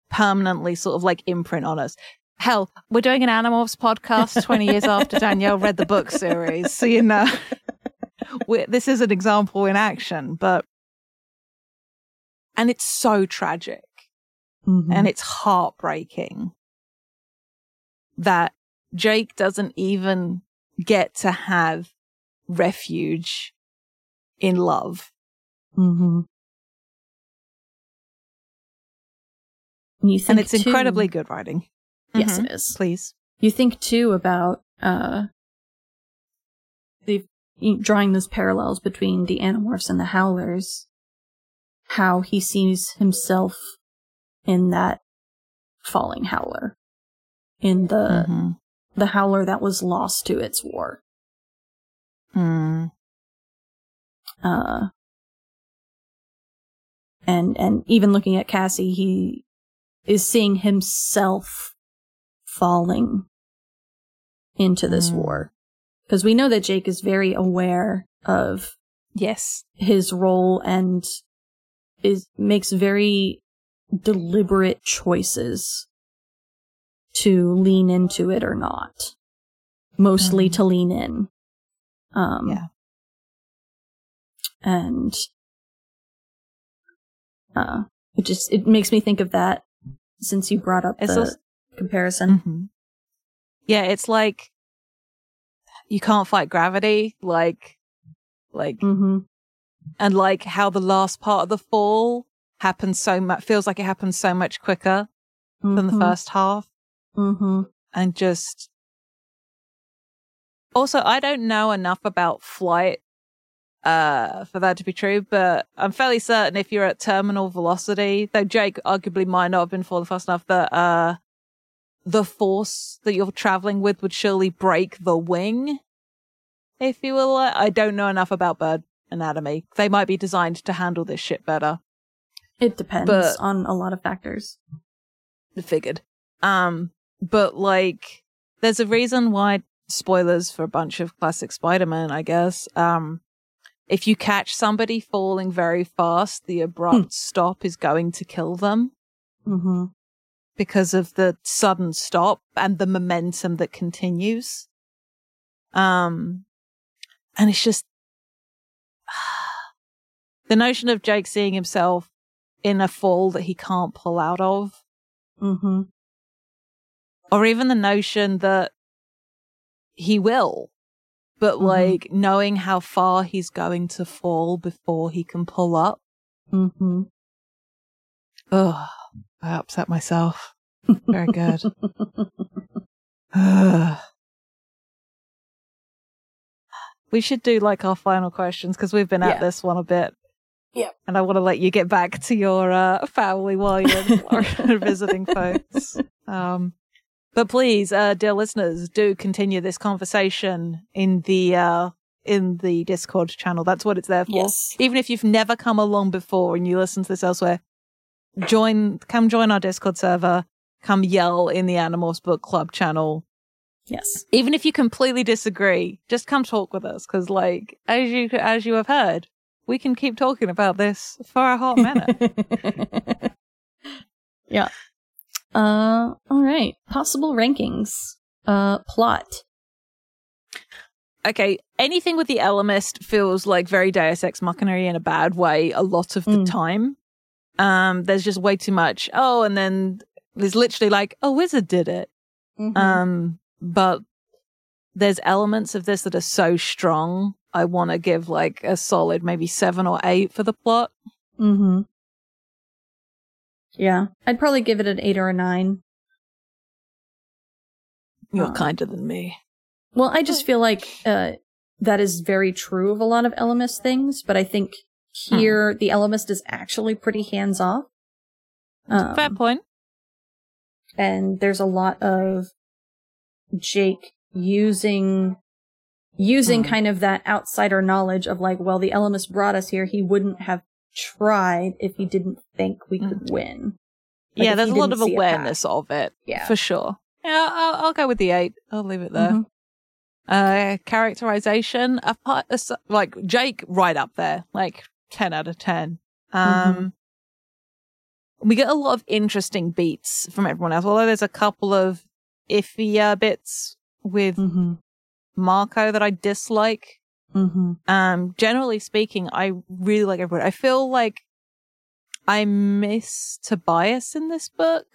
permanently sort of like imprint on us. Hell, we're doing an Animorphs podcast 20 years after Danielle read the book series. So, you know, this is an example in action, but, and it's so tragic mm-hmm and it's heartbreaking that Jake doesn't even get to have refuge in love. Mm-hmm. You think And it's too- incredibly good writing. Yes, Mhm. it is. Please. You think too about uh, the drawing those parallels between the Animorphs and the Howlers. how he sees himself in that falling howler in the Mhm. The howler that was lost to its war Mm. uh and and even looking at Cassie he is seeing himself falling into this Mm. war because we know that Jake is very aware of Yes. his role and is makes very deliberate choices to lean into it or not. Mostly Mhm. to lean in. Um Yeah. and uh it just it makes me think of that since you brought up It's the also- comparison. Mhm. Yeah, it's like you can't fight gravity, like, like, Mm-hmm. and like how the last part of the fall happens so much, feels like it happens so much quicker than the first half. Mm-hmm. and just also I don't know enough about flight uh for that to be true, but I'm fairly certain if you're at terminal velocity, though Jake arguably might not have been falling fast enough that uh the force that you're traveling with would surely break the wing. If you will, I don't know enough about bird anatomy. They might be designed to handle this shit better. It depends But- on a lot of factors. figured. Um, but like, there's a reason why spoilers for a bunch of classic Spider-Man, I guess. Um, if you catch somebody falling very fast, the abrupt stop is going to kill them Mm-hmm. because of the sudden stop and the momentum that continues. Um, and it's just the notion of Jake seeing himself in a fall that he can't pull out of Mm-hmm. Or even the notion that he will, but Mhm. like knowing how far he's going to fall before he can pull up. Mm-hmm. Ugh, I upset myself. Very good. We should do like our final questions because we've been at Yeah. this one a bit. Yep. And I want to let you get back to your uh, family while you're visiting folks. Um, but please, uh, dear listeners, do continue this conversation in the uh, in the Discord channel. That's what it's there for. Yes. Even if you've never come along before and you listen to this elsewhere, join, come join our Discord server. Come yell in the Animorphs Book Club channel. Yes. Even if you completely disagree, just come talk with us. Cause like, as you, as you have heard, we can keep talking about this for a hot minute. yeah. Uh, all right. Possible rankings. Uh, plot. okay, anything with the Ellimist feels like very Deus Ex Machina in a bad way a lot of the Mm. time. Um, there's just way too much. Oh, and then there's literally like, a wizard did it. Mm-hmm. Um, but there's elements of this that are so strong. I want to give like a solid maybe seven or eight for the plot. mm-hmm. Yeah. I'd probably give it an eight or a nine. You're Uh, kinder than me. Well, I just feel like uh, that is very true of a lot of Ellimist things, but I think here the Ellimist is actually pretty hands off. Um, Fair point. and there's a lot of Jake using using Hmm. kind of that outsider knowledge of like, well, the Ellimist brought us here. He wouldn't have tried if he didn't think we could win. Like, yeah, there's a lot of awareness of it. Yeah. For sure. Yeah, I'll, I'll go with the eight. I'll leave it there. Mhm. Uh, characterization, apart, like Jake, right up there, like 10 out of 10. Um, Mhm. we get a lot of interesting beats from everyone else, although there's a couple of iffier bits with mm-hmm. Marco that I dislike. Mhm. Um, generally speaking, I really like everyone. I feel like I miss Tobias in this book,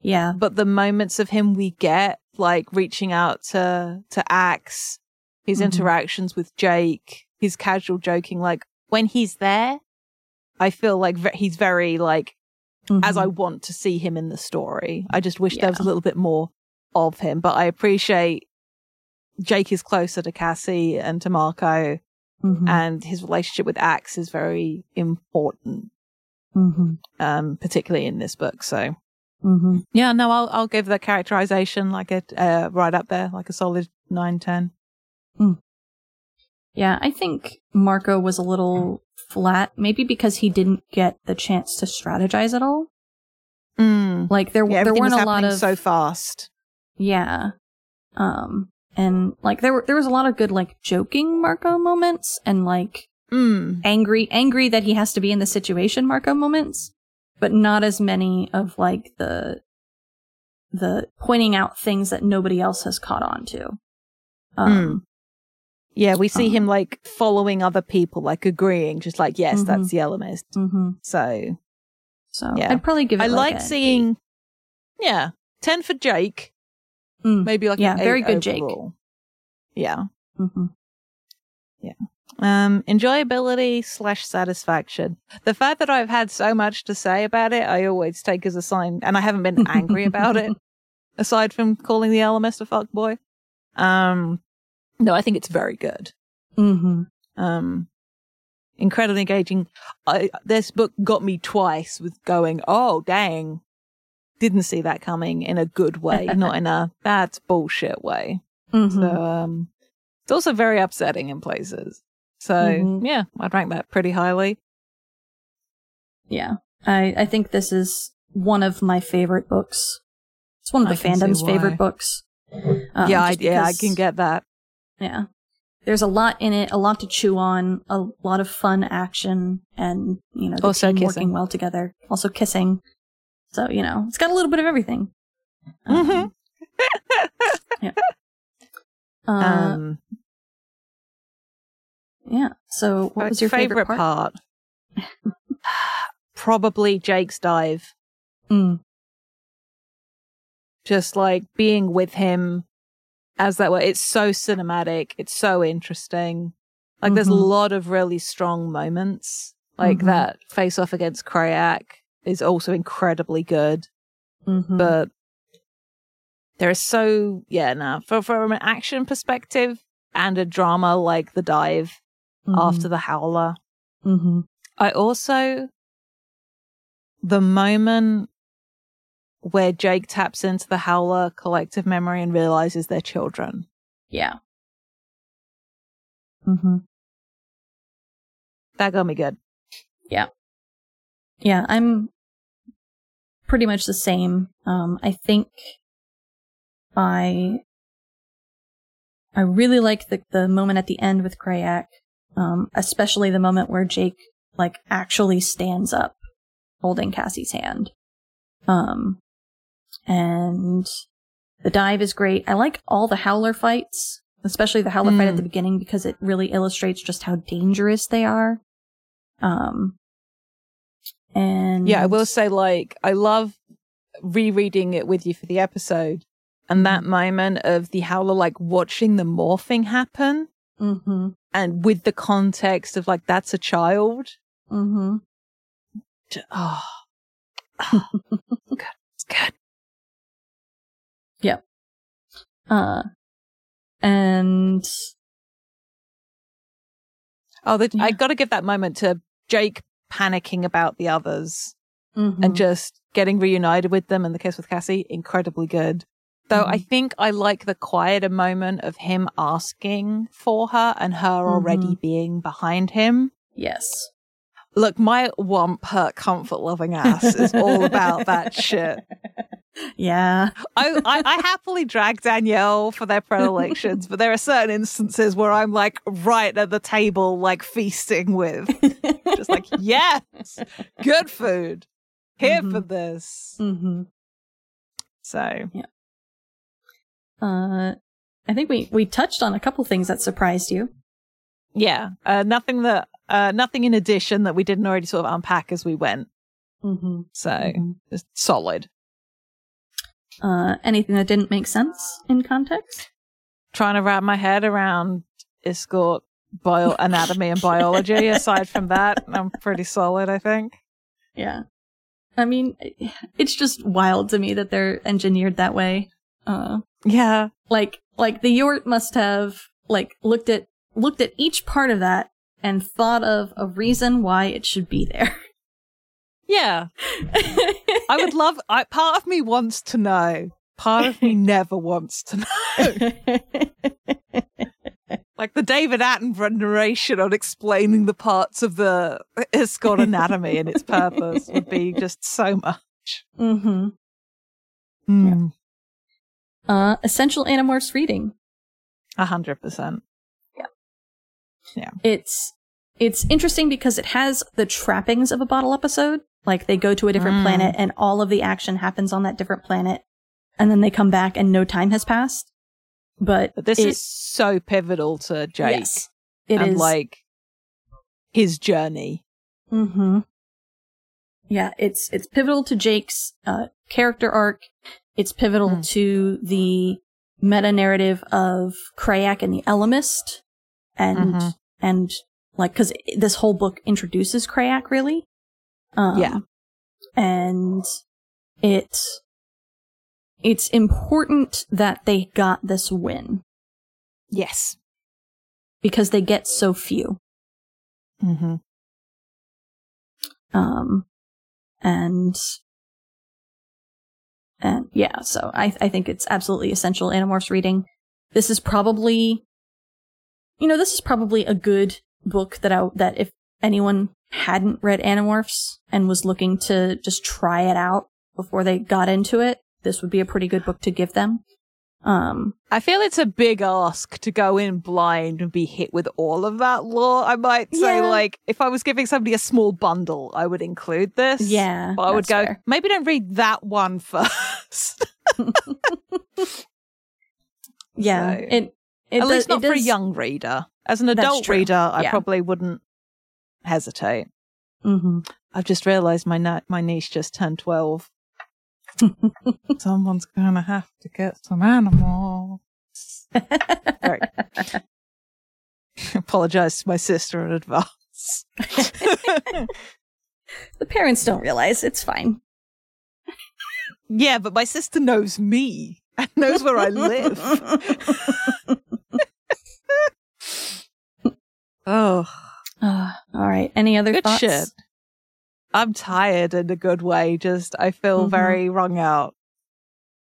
Yeah. but the moments of him we get, like reaching out to to Ax, his Mhm. interactions with Jake, his casual joking, like when he's there, I feel like ve- he's very like as Mhm. I want to see him in the story. I just wish there was a little bit more of him, but I appreciate Jake is closer to Cassie and to Marco, Mhm. and his relationship with Ax is very important. Mm-hmm. um, particularly in this book. So Mm-hmm. yeah, no, I'll I'll give the characterization like a uh, right up there, like a solid nine ten. Yeah, I think Marco was a little flat, maybe because he didn't get the chance to strategize at all. Mm. Like there, Yeah, there everything weren't was a lot of so fast. yeah, um, and like there were there was a lot of good like joking Marco moments and like Mm. angry angry that he has to be in the situation Marco moments, but not as many of like the the pointing out things that nobody else has caught on to. Um, Yeah, we see Um, him like following other people, like agreeing, just like yes, Mhm. that's the Ellimist. mhm. So So Yeah. I'd probably give it. I like, like seeing, yeah, ten for Jake, Mm. maybe like Yeah, very good Jake. Yeah. Yeah. Mhm. Um, enjoyability slash satisfaction. The fact that I've had so much to say about it, I always take as a sign, and I haven't been angry about it, aside from calling the Ellimist a fuckboy. Um, no, I think it's very good. Mm-hmm. Um, incredibly engaging. I, this book got me twice with going, oh, dang. Didn't see that coming in a good way, not in a that's bullshit way. Mm-hmm. So, um, it's also very upsetting in places. So, Mhm. yeah, I'd rank that pretty highly. Yeah. I, I think this is one of my favorite books. It's one of the fandom's favorite books. Um, yeah, I, just yeah, I can get that. Yeah. There's a lot in it, a lot to chew on, a lot of fun action, and, you know, the Also team kissing. working well together. Also kissing. So, you know, it's got a little bit of everything. Um, Mhm. uh, um, yeah. So, what was your favorite, part? part? Probably Jake's dive. Mm, just like being with him as that way. It's so cinematic. It's so interesting. Like there's a Mhm. lot of really strong moments. Like Mhm. that face off against Crayak is also incredibly good. mhm. But there is so yeah, no. For from an action perspective and a drama like the dive after the howler. hmm I also the moment where Jake taps into the Howler collective memory and realizes they're children. Yeah. hmm That got me good. Yeah. Yeah, I'm pretty much the same. Um, I think I I really like the the moment at the end with Crayak, um, especially the moment where Jake like actually stands up, holding Cassie's hand. Um, and the dive is great. I like all the Howler fights, especially the Howler fight at Mm. the beginning because it really illustrates just how dangerous they are. Um, and Yeah, I will say, like, I love rereading it with you for the episode. And that moment of the Howler, like, watching the morphing happen Mm-hmm. and with the context of, like, that's a child. Mm-hmm. Oh, oh good. It's good. Yeah. Uh, and Oh, the, I got to give that moment to Jake panicking about the others mhm. and just getting reunited with them and the kiss with Cassie. Incredibly good. Though I Mhm. think I like the quieter moment of him asking for her and her already being behind him. yes, Look, my whump hurt comfort loving ass is all about that shit. yeah, I, I, I happily drag Danielle for their predilections, but there are certain instances where I'm like right at the table, like feasting with, just like, yes, good food. Here for Mhm. this. mm-hmm. So, Uh, I think we we touched on a couple things that surprised you. yeah, uh, nothing that, uh, nothing in addition that we didn't already sort of unpack as we went. Mm-hmm. So, just solid. Uh, anything that didn't make sense in context? Trying to wrap my head around Iskoort bio anatomy and biology. Aside from that, I'm pretty solid, I think. Yeah, I mean, it's just wild to me that they're engineered that way. Uh, Yeah. like like the Yoort must have like looked at looked at each part of that and thought of a reason why it should be there. Yeah. I would love, I, part of me wants to know. Part of me never wants to know. like the David Attenborough narration on explaining the parts of the Iskoort anatomy and its purpose would be just so much. mm-hmm. Hmm. Uh, essential Animorphs reading. A hundred percent. Yeah. Yeah. It's it's interesting because it has the trappings of a bottle episode. Like they go to a different Mm. planet and all of the action happens on that different planet, and then they come back and no time has passed. But, But this it- is so pivotal to Jake yes, it and is like his journey. Mm-hmm. Yeah, it's it's pivotal to Jake's uh, character arc. It's pivotal Hmm. to the meta narrative of Crayak and the Ellimist, and Mhm. and like because this whole book introduces Crayak really. Um, Yeah. and it it's important that they got this win Yes. because they get so few. Mm-hmm. Um, and and yeah, so I I think it's absolutely essential Animorphs reading. This is probably, you know, this is probably a good book that I that if anyone hadn't read Animorphs and was looking to just try it out before they got into it, this would be a pretty good book to give them. Um, I feel it's a big ask to go in blind and be hit with all of that lore. I might say, Yeah. like, if I was giving somebody a small bundle, I would include this. yeah, But I would go, fair. maybe don't read that one first. yeah, So- it, it At does- least not for a young reader. As an adult reader, I Yeah. probably wouldn't hesitate. Mhm. I've just realized my na- my niece just turned 12. Someone's gonna have to get some animals. Right. Apologize to my sister in advance. the parents don't realize it's fine. yeah, but my sister knows me and knows where I live. oh, Uh, all right. Any other good thoughts? shit. I'm tired in a good way. Just I feel Mhm. very wrung out.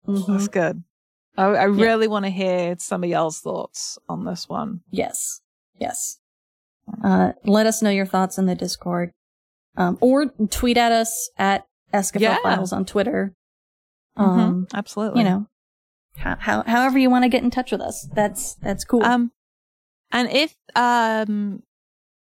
Mhm. That's good. I, I really want to hear some of y'all's thoughts on this one. Yes. Yes. Uh, let us know your thoughts in the Discord. Um, or tweet at us at Escafil Yeah. Files on Twitter. Mhm, Um, absolutely. you know, how, how, however you want to get in touch with us. That's, that's cool. Um, and if um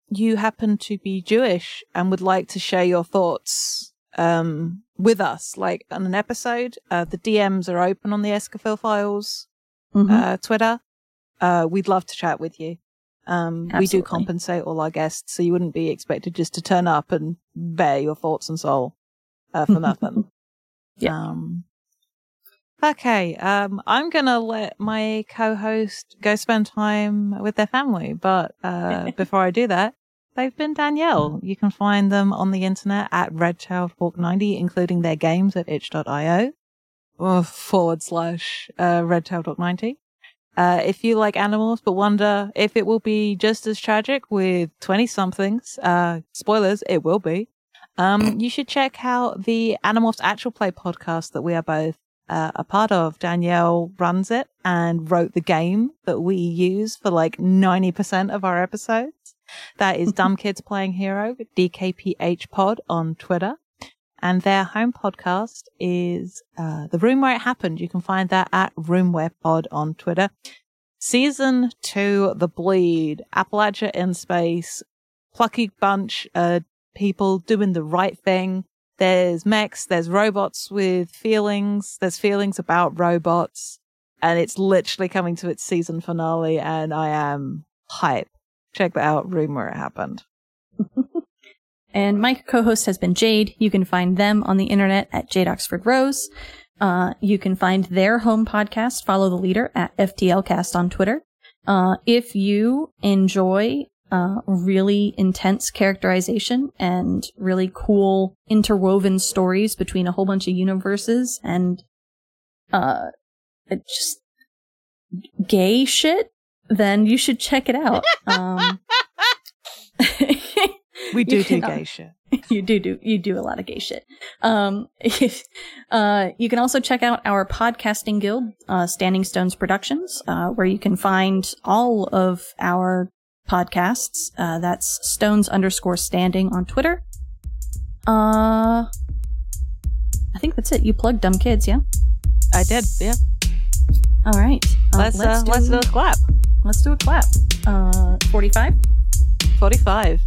you happen to be Jewish and would like to share your thoughts um with us, like on an episode, uh, the DMs are open on the Escafil Files Mhm. uh, Twitter. Uh, we'd love to chat with you. Um, we do compensate all our guests, so you wouldn't be expected just to turn up and bear your thoughts and soul uh, for nothing. Yeah. Um, okay. Um, I'm gonna let my co-host go spend time with their family, but uh, before I do that, they've been Danielle. You can find them on the internet at redtailedhawk90, including their games at itch.io or forward slash uh, redtailedhawk90. Uh, if you like Animorphs but wonder if it will be just as tragic with 20 somethings, uh, spoilers, it will be. Um, you should check out the Animorphs Actual Play podcast that we are both uh, a part of. Danielle runs it and wrote the game that we use for like 90% of our episodes. That is Dumb Kids Playing Hero, DKPH Pod on Twitter. And their home podcast is uh, The Room Where It Happened. You can find that at Room Where Pod on Twitter. Season two, The Bleed, Appalachia in Space, plucky bunch of people doing the right thing. There's mechs, there's robots with feelings, there's feelings about robots, and it's literally coming to its season finale, and I am hype. Check that out, Room Where It Happened. And my co-host has been Jade. You can find them on the internet at Jade Oxford Rose. Uh, you can find their home podcast, Follow the Leader, at FTLcast on Twitter. Uh, if you enjoy uh, really intense characterization and really cool interwoven stories between a whole bunch of universes and uh, it just gay shit, then you should check it out. Um, We do do gay shit. you do do you do a lot of gay shit. Um, uh, you can also check out our podcasting guild, uh, Standing Stones Productions, uh, where you can find all of our podcasts. Uh, that's Stones underscore Standing on Twitter. Uh, I think that's it. You plugged dumb kids, yeah. I did. Yeah. All right. Uh, Let's uh, do, let's do a clap. let's do a clap. Uh, forty-five. Forty-five.